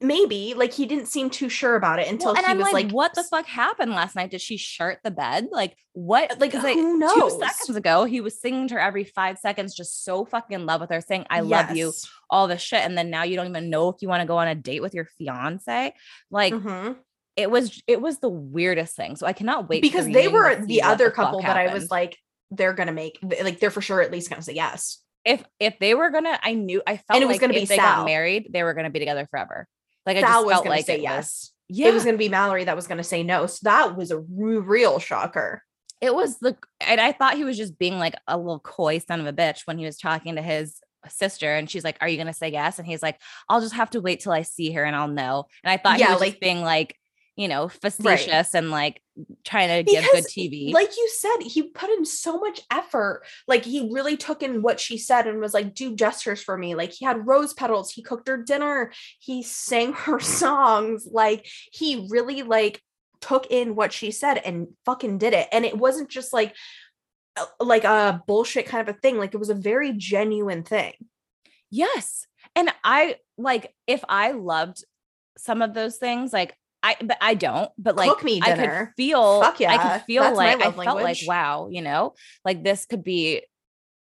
maybe, like, he didn't seem too sure about it until Well, he I'm was like, like, what the fuck happened last night? Did she shirt the bed? Like, what? Like, who knows? Two seconds ago, he was singing to her every five seconds, just so fucking in love with her, saying, I love you, all this shit. And then now you don't even know if you want to go on a date with your fiance. Like, Mhm. It was, it was the weirdest thing. So I cannot wait because they were the other couple that I was like, they're gonna make like they're for sure at least gonna say yes. if if they were gonna, I knew I felt And it was like gonna if be they Sal. got married, they were gonna be together forever. Like I just was felt like say it was- yes. yeah, It was gonna be Mallory that was gonna say no. So that was a real shocker. it was the and I thought he was just being like a little coy son of a bitch when he was talking to his sister and she's like, Are you gonna say yes? And he's like, I'll just have to wait till I see her and I'll know. And I thought Yeah, he was like- being like, you know, facetious and like trying to give good TV. Like you said, he put in so much effort. Like he really took in what she said and was like, do gestures for me. Like he had rose petals, he cooked her dinner, he sang *laughs* her songs. Like he really like took in what she said and fucking did it. And it wasn't just like uh, like a bullshit kind of a thing. Like it was a very genuine thing. yes. And I like if I loved some of those things, like I but I don't, but like Cook me I could feel Fuck I could feel that's like I felt like wow, you know, like this could be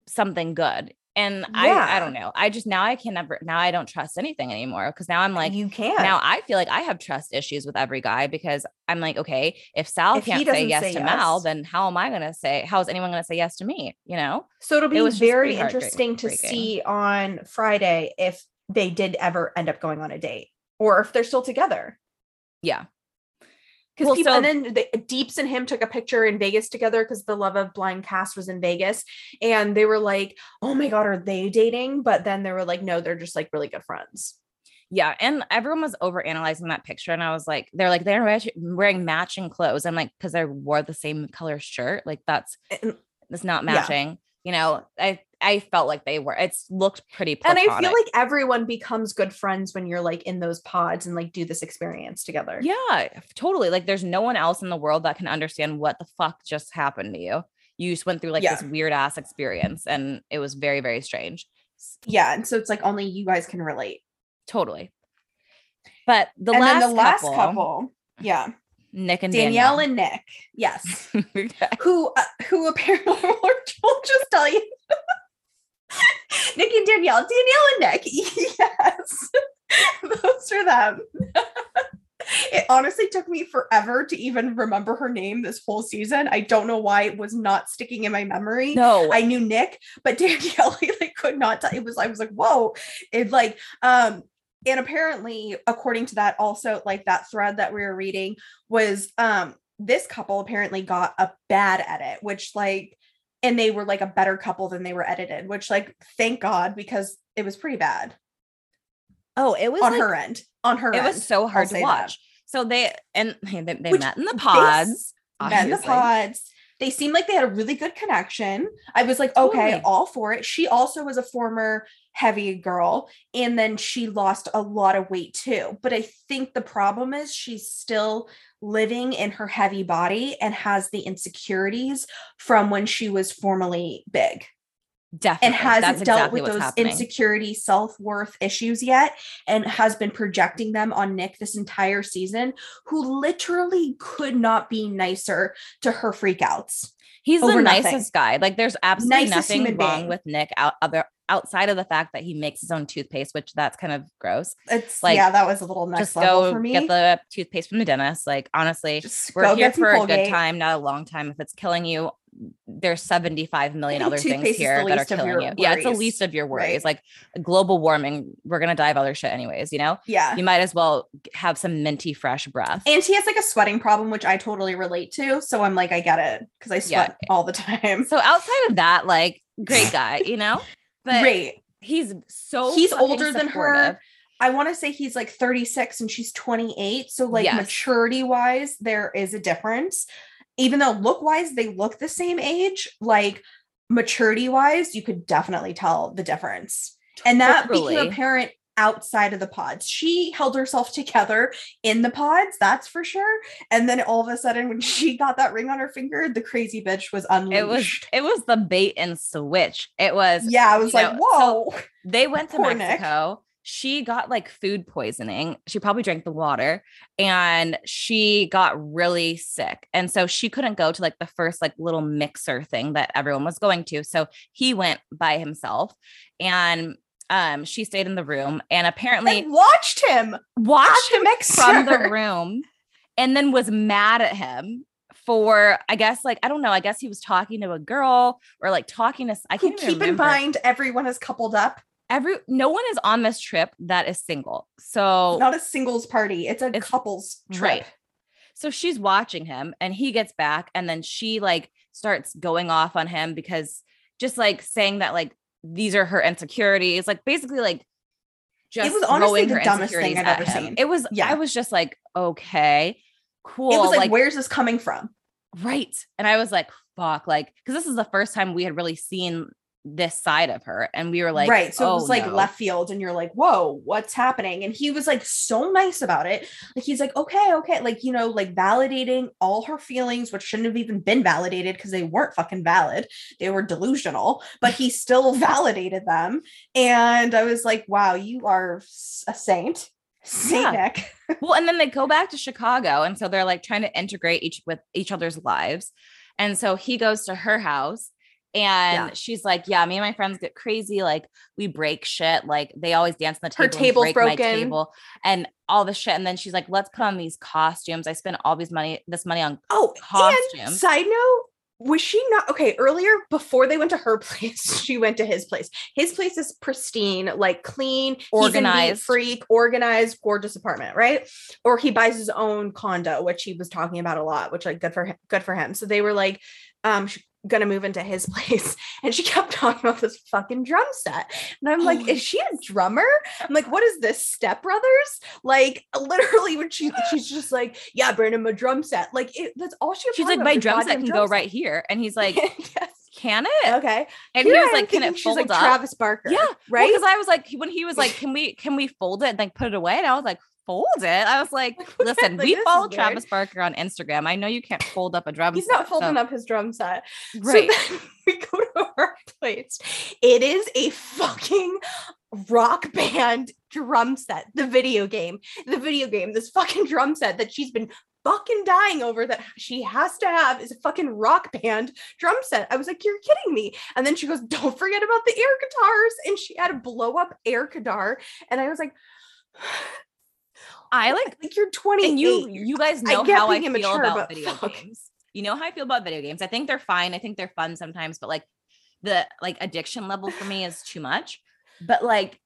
something good. And I I don't know. I just now I can never now I don't trust anything anymore because now I'm like you can't. now I feel like I have trust issues with every guy because I'm like, okay, if Sal If can't say yes say to Mal, then how am I gonna say how is anyone gonna say yes to me? You know? So it'll It be was very interesting to see on Friday if they did ever end up going on a date or if they're still together. Yeah. Because Well, people, so- and then the, Deeps and him took a picture in Vegas together because the Love of Blind cast was in Vegas, and they were like, "Oh my god, are they dating?" But then they were like, "No, they're just like really good friends." Yeah, and everyone was over analyzing that picture, and I was like, they're like they're wearing matching clothes. I'm like, because they wore the same color shirt, like that's And- it's not Yeah. matching. You know, I I felt like they were. It's looked pretty. And I feel like everyone becomes good friends when you're like in those pods and like do this experience together. yeah, totally. Like there's no one else in the world that can understand what the fuck just happened to you. You just went through like Yeah. this weird ass experience, and it was very very strange. Yeah. And so it's like only you guys can relate. Totally. But the and last the last couple, couple, yeah. Nick and Danielle Danielle, and Nick. Yes. *laughs* and who uh, who apparently *laughs* we'll just tell you *laughs* Nick and Danielle, Danielle and Nick. *laughs* Yes. Those are them. *laughs* it honestly took me forever to even remember her name this whole season. I don't know why it was not sticking in my memory. no, I knew Nick, but Danielle I, like could not tell. It was I was like, whoa. It like um and apparently according to that also like that thread that we were reading was um this couple apparently got a bad edit, which like and they were like a better couple than they were edited, which like thank God because it was pretty bad oh, it was on like, her end. On her it end. was so hard to say that. watch. So they and they, they Which met in the pods. met in the pods. They seemed like they had a really good connection. I was like, okay, Totally. all for it. She also was a former heavy girl, and then she lost a lot of weight too. But I think the problem is she's still living in her heavy body and has the insecurities from when she was formerly big Definitely. and hasn't That's dealt exactly with those happening. insecurity self-worth issues yet and has been projecting them on Nick this entire season who literally could not be nicer to her freakouts. He's the nothing. nicest guy. Like there's absolutely Nicest nothing wrong being. with Nick out other outside of the fact that he makes his own toothpaste, which that's kind of gross. It's Like, yeah, that was a little next Just level go for me. get the toothpaste from the dentist. Like honestly, Just we're here for a Colgate. good time, not a long time. If it's killing you, there's 75 million other things here that are killing you. Yeah, it's the least of your right? worries. Like global warming, we're gonna die of other shit anyways, you know? Yeah. You might as well have some minty fresh breath. And he has like a sweating problem, which I totally relate to. So I'm like, I get it because I Yeah. sweat all the time. so outside of that, like great guy, *laughs* you know? But Great. he's so He's older than her. I want to say he's like 36 and she's 28. So, like, Yes. maturity wise, there is a difference. Even though look wise, they look the same age, like, maturity wise, you could definitely tell the difference. And that became apparent outside of the pods. She held herself *laughs* together in the pods, that's for sure. And then all of a sudden, when *laughs* she got that ring on her finger, the crazy bitch was unleashed. It was it was the bait and switch. It was yeah, I was like, know, whoa. so they went to Poor Nick. She got like food poisoning. She probably drank the water and she got really sick. And so she couldn't go to like the first like little mixer thing that everyone was going to. So he went by himself and um she stayed in the room and apparently and watched him watched him the from the room and then was mad at him for I guess like I don't know I guess he was talking to a girl or like talking to I can't even keep in mind, everyone is coupled up. Every no one is on this trip that is single so not a singles party it's a It's- couples trip right. so she's watching him and he gets back and then she like starts going off on him because just like saying that like these are her insecurities like basically like just it was honestly the dumbest thing I've ever him. seen. it was Yeah. i was just like okay cool it was like, like where's this coming from Right. And I was like, fuck, like, because this is the first time we had really seen this side of her. And we were like, right so it oh, was like no. left field and you're like whoa what's happening and he was like so nice about it like he's like okay okay like you know like validating all her feelings which shouldn't have even been validated because they weren't fucking valid they were delusional but he still *laughs* validated them and i was like wow you are a saint saint Yeah. nick *laughs* Well, and then they go back to Chicago. And so they're like trying to integrate each with each other's lives. And so he goes to her house and Yeah. she's like, Yeah, me and my friends get crazy. Like we break shit. Like they always dance on the Her table. and table's broken. table and all the shit. And then she's like, Let's put on these costumes. I spent all these money, this money on Oh, Costumes. side note, was she not okay? Earlier, before they went to her *laughs* place, she went to his place. His place is pristine, like clean, He's a neat Organized. freak, organized, gorgeous apartment, right? Or he buys his own condo, which he was talking about a lot, which like good for him, good for him. So they were like, um, sh- gonna move into his *laughs* place and she kept talking about this fucking drum set and i'm like Oh. is she a drummer i'm like what is this step brothers like *laughs* literally when she *laughs* she's just like yeah brandon my drum set like it, that's all she She's like, my drum set can drum go right here. And he's like, yes. can it? okay And Here he was like, can it fold like up? travis barker Yeah, right Because I was like, when he was like, can we can we fold it and like put it away? And I was like, fold it. I was like, *laughs* listen, Like, we follow. Travis Barker on Instagram. I know you can't fold up a drum. Set. He's set, not folding so- up his drum set. Right. So *laughs* we go to her place. It is a fucking rock band drum set. The video game. The video game. This fucking drum set that she's been fucking dying over that she has to have is a fucking rock band drum set. I was like, you're kidding me. And then she goes, don't forget about the air guitars. And she had a blow up air guitar. And I was like, I like like you're 28. and you you guys I know get how I feel about video fuck. games. You know how I feel about video games. I think they're fine. I think they're fun sometimes, but like the like addiction level for me is too much. But like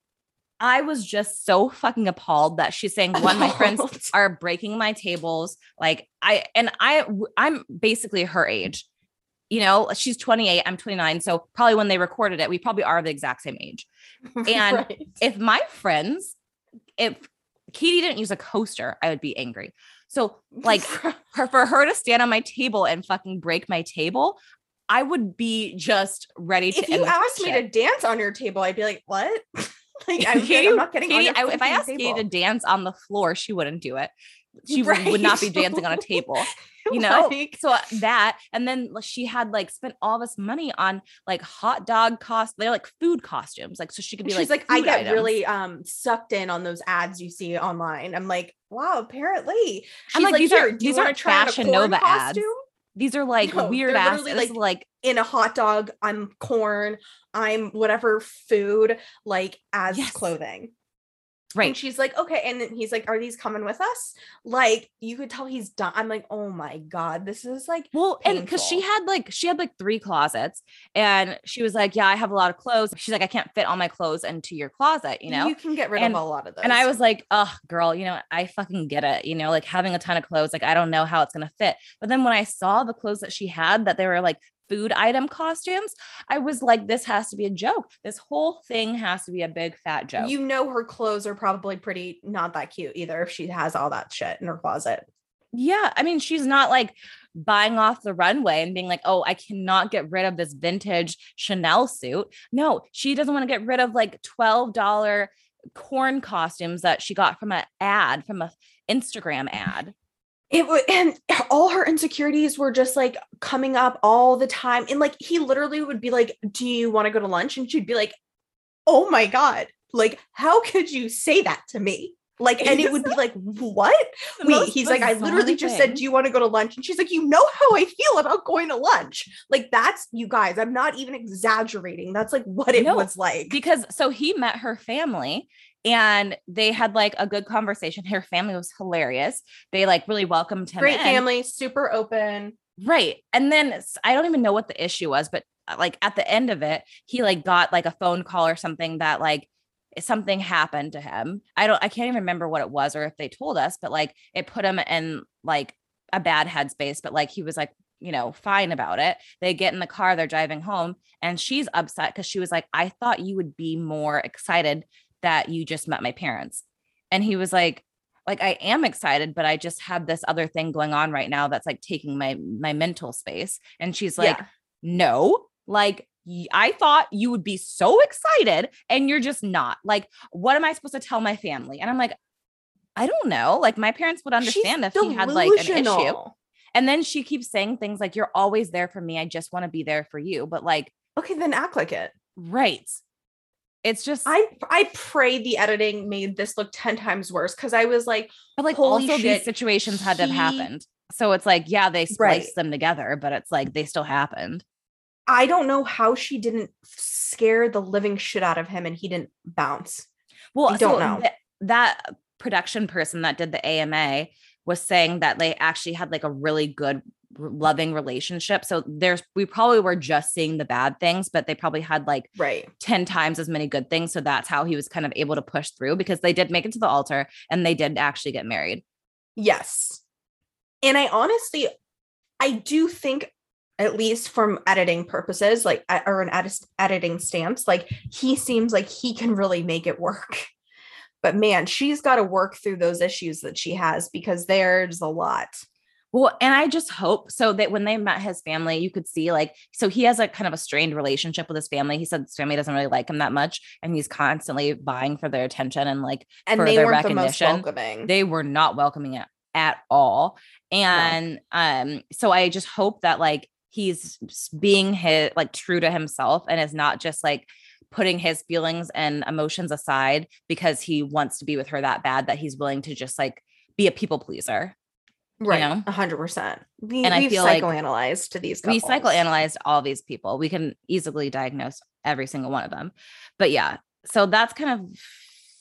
I was just so fucking appalled that she's saying one my friends are breaking my tables like I and I I'm basically her age. You know, she's 28, I'm 29, so probably when they recorded it, we probably are the exact same age. *laughs* And Right. if my friends, if Katie didn't use a coaster, I would be angry. So, *laughs* like, her, for her to stand on my table and fucking break my table, I would be just ready to. if you asked me to dance on your table, I'd be like, what? *laughs* like, *laughs* I'm, Katie- I'm not getting on Katie, I, if I asked table. Katie to dance on the floor, she wouldn't do it. She would- would not be *laughs* dancing on a table. *laughs* you know Like, so uh, that and then she had like spent all this money on like hot dog cost they're like food costumes like so she could be she's like like, I get items. really um sucked in on those ads you see online. I'm like, wow, apparently. I'm She's like, these are these aren't try on a Fashion Nova ads. these are like No, weird ass literally, this is like, like In a hot dog, I'm corn, I'm whatever food, like as Yes. clothing. And she's like, okay. And then he's like, are these coming with us? Like, you could tell he's done. I'm like, oh my God, this is like well and because she had like she had like three closets and she was like yeah i have a lot of clothes she's like i can't fit all my clothes into your closet you know you can get rid And- of a lot of those. And I was like, oh, girl, you know, I fucking get it. You know, like having a ton of clothes, like I don't know how it's going to fit. But then when I saw the clothes that she had, that they were like food item costumes, I was like, this has to be a joke. This whole thing has to be a big fat joke. you know her clothes are probably pretty not that cute either if she has all that shit in her closet. yeah. I mean, she's not like buying off the runway and being like, oh, I cannot get rid of this vintage Chanel suit. No, she doesn't want to get rid of like $12 corn costumes that she got from an ad, from a Instagram ad. It would and all her insecurities were just like coming up all the time. And like he literally would be like, Do you want to go to lunch? And she'd be like, Oh my God. Like, how could you say that to me? Like, and it would be like, what? Wait, he's like, I literally bizarre just said. Do you want to go to lunch? And she's like, You know how I feel about going to lunch. Like, that's you guys. I'm not even exaggerating. That's like what it No, was like. because so he met her family and they had like a good conversation. Her family was hilarious. They like really welcomed him. Great in. family, super open. Right. And then I don't even know what the issue was, but uh, like at the end of it, he like got like a phone call or something that like something happened to him. I don't I can't even remember what it was or if they told us, but like it put him in like a bad headspace, but like he was like, you know, fine about it. They get in the car, they're driving home, and she's upset because she was like, I thought you would be more excited that you just met my parents. And he was like, like I am excited, but I just have this other thing going on right now that's like taking my my mental space. And she's like, Yeah. no, like I thought you would be so excited and you're just not. Like, what am I supposed to tell my family? And I'm like, I don't know. Like, my parents would understand if he had like an issue. And then she keeps saying things like, You're always there for me. I just want to be there for you. But like, Okay, then act like it. right. It's just I I pray the editing made this look 10 times worse because I was like, but like holy also shit, these situations had to have happened. So it's like, yeah, they spliced Right. them together, but it's like they still happened. I don't know how she didn't scare the living shit out of him and he didn't bounce. Well, I don't so know. th- that production person that did the AMA was saying that they actually had like a really good loving relationship. So there's we probably were just seeing the bad things, but they probably had like Right. 10 times as many good things. So that's how he was kind of able to push through because they did make it to the altar and they did actually get married. Yes. And I honestly, I do think at least from editing purposes, like or an edit- editing stance, like he seems like he can really make it work. *laughs* But man, she's got to work through those issues that she has because there's a lot. Well, and I just hope so that when they met his family, you could see like, so he has a kind of a strained relationship with his family. He said his family doesn't really like him that much, and he's constantly vying for their attention and like and for they their weren't the most welcoming. they were not welcoming it at all. And um, so I just hope that like he's being his like true to himself and is not just like putting his feelings and emotions aside because he wants to be with her that bad that he's willing to just like be a people pleaser. Right, know? a hundred percent. We, And I we've feel like psychoanalyzed to these. we psychoanalyzed all these people. We can easily diagnose every single one of them. But yeah, so that's kind of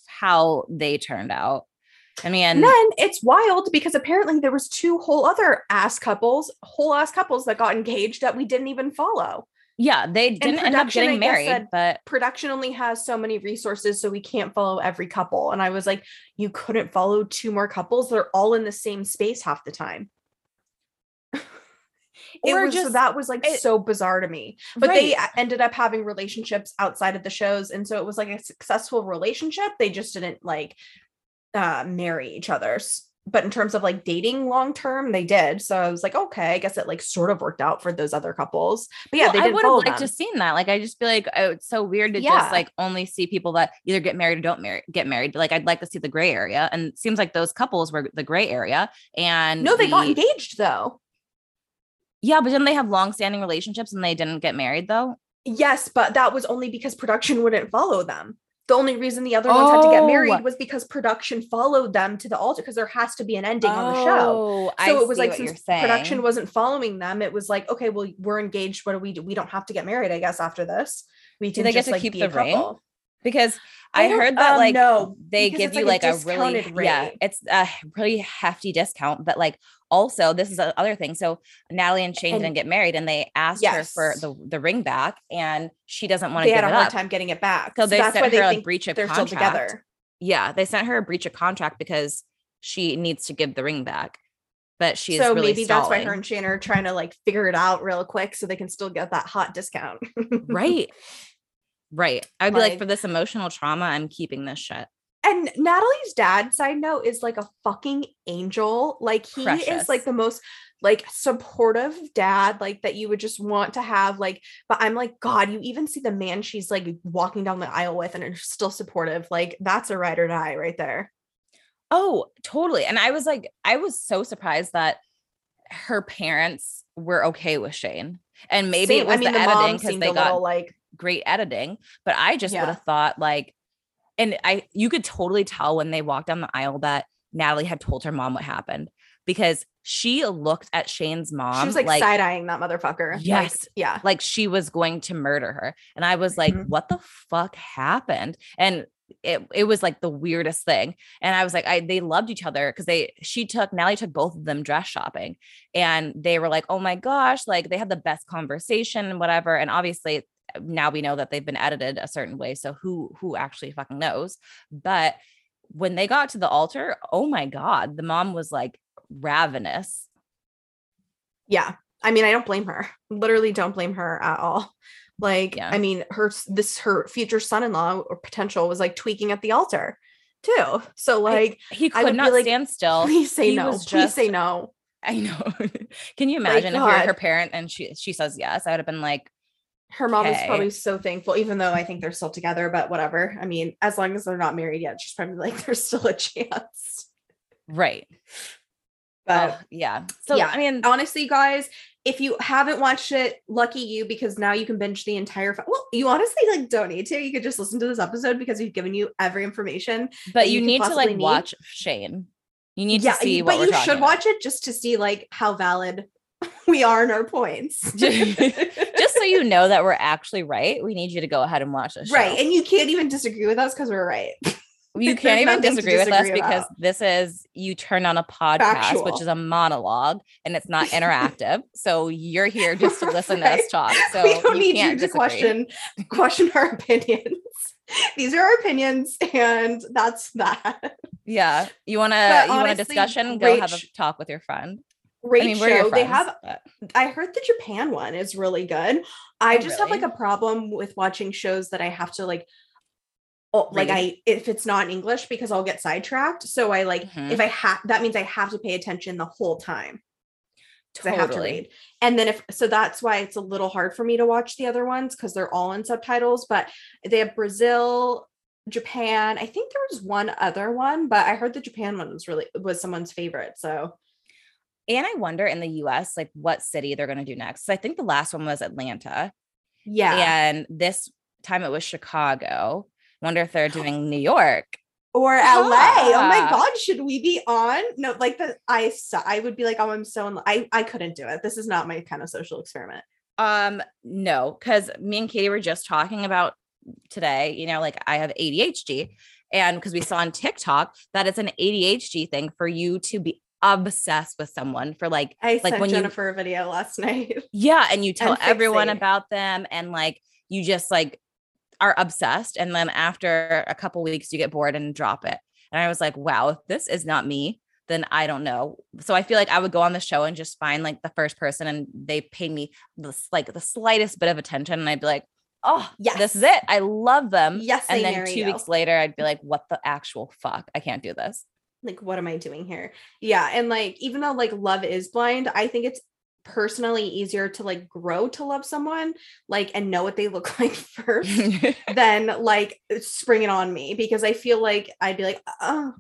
how they turned out. I mean, And then it's wild because apparently there was two whole other ass couples, whole ass couples that got engaged that we didn't even follow. Yeah, they didn't end up getting married, said- but Production only has so many resources, so we can't follow every couple. And I was like, you couldn't follow two more couples. They're all in the same space half the time. *laughs* it Or was so just- that was like it- so bizarre to me. But they Right. a- ended up having relationships outside of the shows, and so it was like a successful relationship. They just didn't like uh marry each other. But in terms of like dating long term, they did. So I was like, okay, I guess it like sort of worked out for those other couples. But yeah, Well, they I didn't would have liked them. to seen that. Like, I just feel like oh, it's so weird to Yeah. just like only see people that either get married or don't marry, get married. Like, I'd like to see the gray area, and it seems like those couples were the gray area. And no, they got engaged though. Yeah, but didn't they have long-standing relationships and they didn't get married though? Yes, but that was only because production wouldn't follow them. The only reason the other ones had to get Oh. married was because production followed them to the altar because there has to be an ending on the show. Oh, I So it was like since production wasn't following them, it was like, okay, well, we're engaged. What do we do? We don't have to get married, I guess, after this. We Do can they get just to like keep the ring? because I I, heard that um, like no, they give you like a a, really yeah, it's a really hefty discount. But like also this is the other thing. So Natalie and Shayne And- didn't get married, and they asked her for the the ring back, and she doesn't want to They had a it up. time getting it back. So they that's sent why they her a think breach of they're contract. still together. Yeah, they sent her a breach of contract because she needs to give the ring back. But she's so really maybe that's why her and Shayne are trying to like figure it out real quick so they can still get that hot discount. *laughs* right. Right. I'd be like, Like- for this emotional trauma, I'm keeping this shit. And Natalie's dad, side note, is like a fucking angel. Like he Precious. is like the most like supportive dad, like that you would just want to have. Like, but I'm like, God, you even see the man she's like walking down the aisle with and are still supportive. Like, that's a ride or die right there. Oh, totally. And I was like, I was so surprised that her parents were okay with Shayne. And maybe Same- it was I mean, the, the, editing because they got little like great editing. But I just Yeah. would have thought like, and I you could totally tell when they walked down the aisle that Natalie had told her mom what happened because she looked at Shayne's mom she was like, side eyeing that motherfucker. Like, Yes. yeah. like she was going to murder her. And I was like, Mhm. what the fuck happened? And it, it was like the weirdest thing. And I was like, I they loved each other because they she took Natalie took both of them dress shopping and they were like, oh my gosh, like they had the best conversation and whatever. And obviously now we know that they've been edited a certain way. So who who actually fucking knows? But when they got to the altar, oh my God, the mom was like ravenous. Yeah. I mean, I don't blame her. Literally don't blame her at all. Like, Yeah. I mean, her this her future son-in-law or potential was like tweaking at the altar too. So like, He I would could not like, stand still. please say he no. Please say no. I know. *laughs* Can you imagine if you're her parent and she she says yes? I would have been like, Her mom is probably so thankful, even though I think they're still together, but whatever. I mean, as long as they're not married yet, she's probably like, *laughs* there's still a chance. right. But Oh, yeah. So yeah. I mean, honestly, guys, if you haven't watched it, lucky you because now you can binge the entire. Fi- well, you honestly like don't need to. You could just listen to this episode because we've given you every information. but you you need to like need. watch Shayne. You need yeah, to see but you should about. watch it just to see like how valid we are in our points. *laughs* Just *laughs* so you know that we're actually right, we need you to go ahead and watch this. right, and you can't even disagree with us because we're right. *laughs* You can't even to disagree with us disagree because this is you turn on a podcast, which is a monologue and it's not interactive. so you're here just to listen to us talk. So we don't you need can't you to disagree. question question our opinions. These are our opinions, and that's that. Yeah. You wanna But you want a discussion? Go have a talk with your friend. Great I mean, show. They have but- I heard the Japan one is really good. I Oh, just have like a problem with watching shows that I have to like oh, like. I if it's not in English because I'll get sidetracked. So I like Mhm. if I have that means I have to pay attention the whole time because I have to Totally. read. And then if so that's why it's a little hard for me to watch the other ones because they're all in subtitles, but they have Brazil, Japan. I think there was one other one, but I heard the Japan one was really was someone's favorite. So And I wonder in the US, like what city they're going to do next. So I think the last one was Atlanta. yeah. And this time it was Chicago. Wonder if they're *gasps* doing New York. or LA. Oh my god, should we be on? No, like the I I would be like, oh, I'm so in I I couldn't do it. This is not my kind of social experiment. Um, no, because me and Katie were just talking about today, you know, like I have ADHD. And because we saw on TikTok that it's an ADHD thing for you to be obsessed with someone for like I Like when you- Jennifer a video last *laughs* night. Yeah, and you tell And everyone about them and like you just like are obsessed and then after a couple weeks you get bored and drop it. And I was like, wow, if this is not me, then I don't know. So I feel like I would go on the show and just find like the first person and they pay me this like the slightest bit of attention and I'd be like, "Oh, yeah this is it. I love them." Yes, and then 2 you. weeks later I'd be like, "What the actual fuck? I can't do this." Like, what am I doing here? Yeah, and like even though like love is blind, I think it's personally easier to like grow to love someone like and know what they look *laughs* like first *laughs* than like spring it on me because I feel like I'd be like, oh,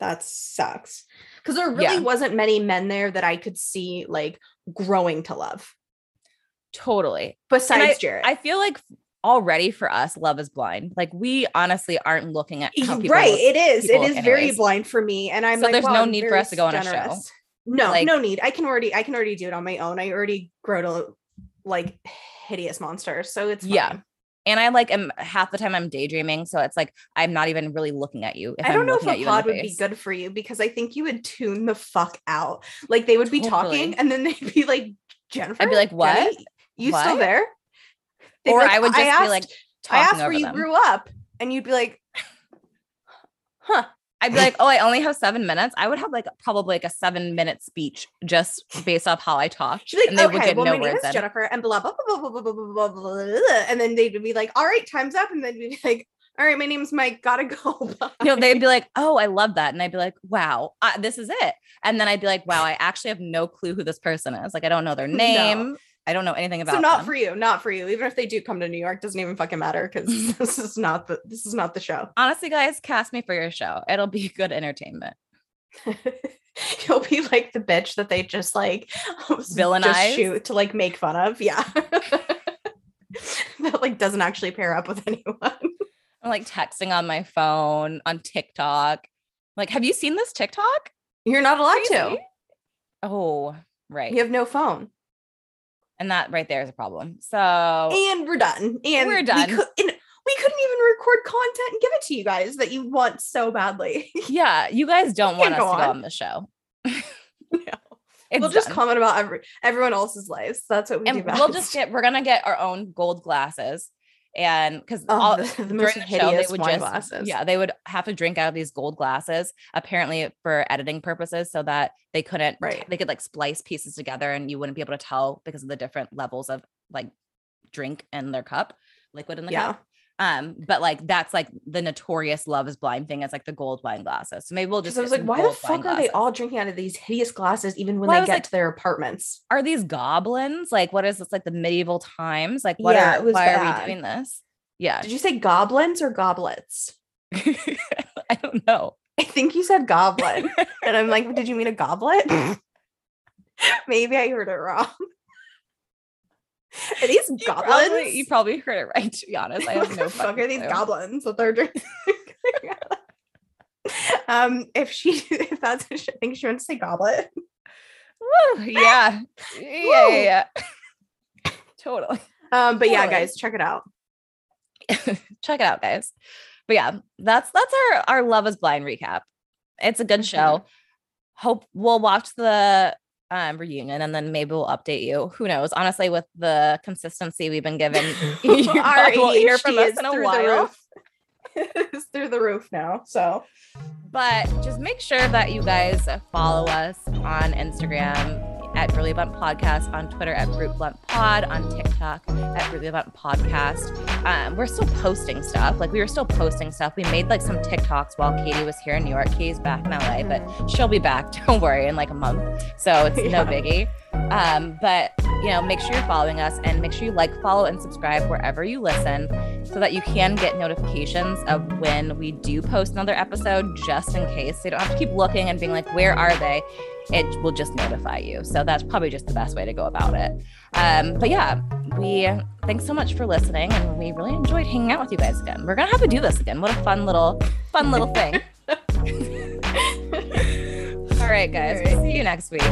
that sucks. Because there really Yeah. wasn't many men there that I could see like growing to love totally. besides Jarrette. I feel like already for us, love is blind. Like we honestly aren't looking at how people right, it is. It is very blind for me, and I'm So like, there's wow, no I'm need for us to go on a show. No, Like- no need. I can already, I can already do it on my own. I already grow to like hideous monsters, so it's Yeah. And I like am half the time I'm daydreaming, so it's like I'm not even really looking at you. If I don't I'm know if a pod would be good for you because I think you would tune the fuck out. Like they would be talking, and then *laughs* they'd be like, Jennifer. I'd be like, "What? Jenny, you still there? Or I would just asked, be like I asked where you them. grew up, and you'd be like, huh. I'd be like, oh, I only have seven minutes. I would have like probably like a seven minute speech just based off how I talk. She's like, and they would get well, no my name words is. Jennifer, and blah blah blah blah blah blah blah blah, blah, and then they'd be like, all right, time's up, and then you'd be like, all right, my name's Mike, gotta go. Bye. You know, they'd be like, oh, I love that. And I'd be like, wow, uh, this is it. And then I'd be like, wow, I actually have no clue who this person is. Like, I don't know their No. I don't know anything about so not them. for you, not for you. Even if they do come to New York, doesn't even fucking matter because *laughs* this is not the this is not the show. Honestly, guys, cast me for your show. It'll be good entertainment. *laughs* You'll be like the bitch that they just like *laughs* just Villainize? shoot to like make fun of. Yeah. that like doesn't actually pair up with anyone. I'm like texting on my phone on TikTok. Like, have you seen this TikTok? You're not allowed to. Oh, right. You have no phone. And that right there is a problem. So and we're done. And We're we done. and we couldn't even record content and give it to you guys that you want so badly. *laughs* yeah, you guys don't want us to go on. on the show. *laughs* *laughs* No. It's we'll just comment about every, everyone else's lives. That's what we and do. we'll just get we're gonna get our own gold glasses. And because Oh, all the, *laughs* the during most the show, they hideous would wine just glasses. yeah, they would have to drink out of these gold glasses, apparently for editing purposes, so that they couldn't Right. they could like splice pieces together and you wouldn't be able to tell because of the different levels of like drink in their cup, liquid in the Yeah. cup. Um, but like that's like the notorious love is blind thing is like the gold wine glasses. So maybe we'll just I was like, why the fuck are they all drinking out of these hideous glasses even when Well, they get like- to their apartments? are these goblins? Like, what is this? Like the medieval times? Like, what Yeah, are why are we doing this? Yeah, Did you say goblins or goblets? *laughs* I don't know. I think you said goblin. *laughs* and I'm like, did you mean a goblet? *laughs* Maybe I heard it wrong. Are these *laughs* You goblins? probably, you probably heard it right. To be honest, I *laughs* have no fuck fucking are these clue. goblins that they're drinking? *laughs* um, if she if that's I think she wants to say goblet. Woo, yeah, yeah, yeah, yeah. totally. Um, but yeah, guys, check it out. Check it out, guys. But yeah, that's that's our our Love Is Blind recap. It's a good Mhm. show. Hope we'll watch the um, reunion and then maybe we'll update you. Who knows? Honestly, with the consistency we've been given, *laughs* *laughs* you Our won't hear from us in a while. it's *laughs* through the roof now. So But just make sure that you guys follow us on Instagram at Really Blunt Podcast, on Twitter at Brute Blunt Pod, on TikTok at Really Blunt Podcast. Um, we're still posting stuff. Like we were still posting stuff. We made like some TikToks while Katie was here in New York. Katie's back in LA, but she'll be back. *laughs* Don't worry, in like a month. So it's Yeah. no biggie. Um, but you know, make sure you're following us and make sure you like, follow, and subscribe wherever you listen so that you can get notifications of when we do post another episode, just in case. So you don't have to keep looking and being like, where are they? It will just notify you. So that's probably just the best way to go about it. Um, but yeah, we thanks so much for listening, and we really enjoyed hanging out with you guys again. We're gonna have to do this again. What a fun little, fun little thing. *laughs* *laughs* All right, guys. All right. We'll see you next week.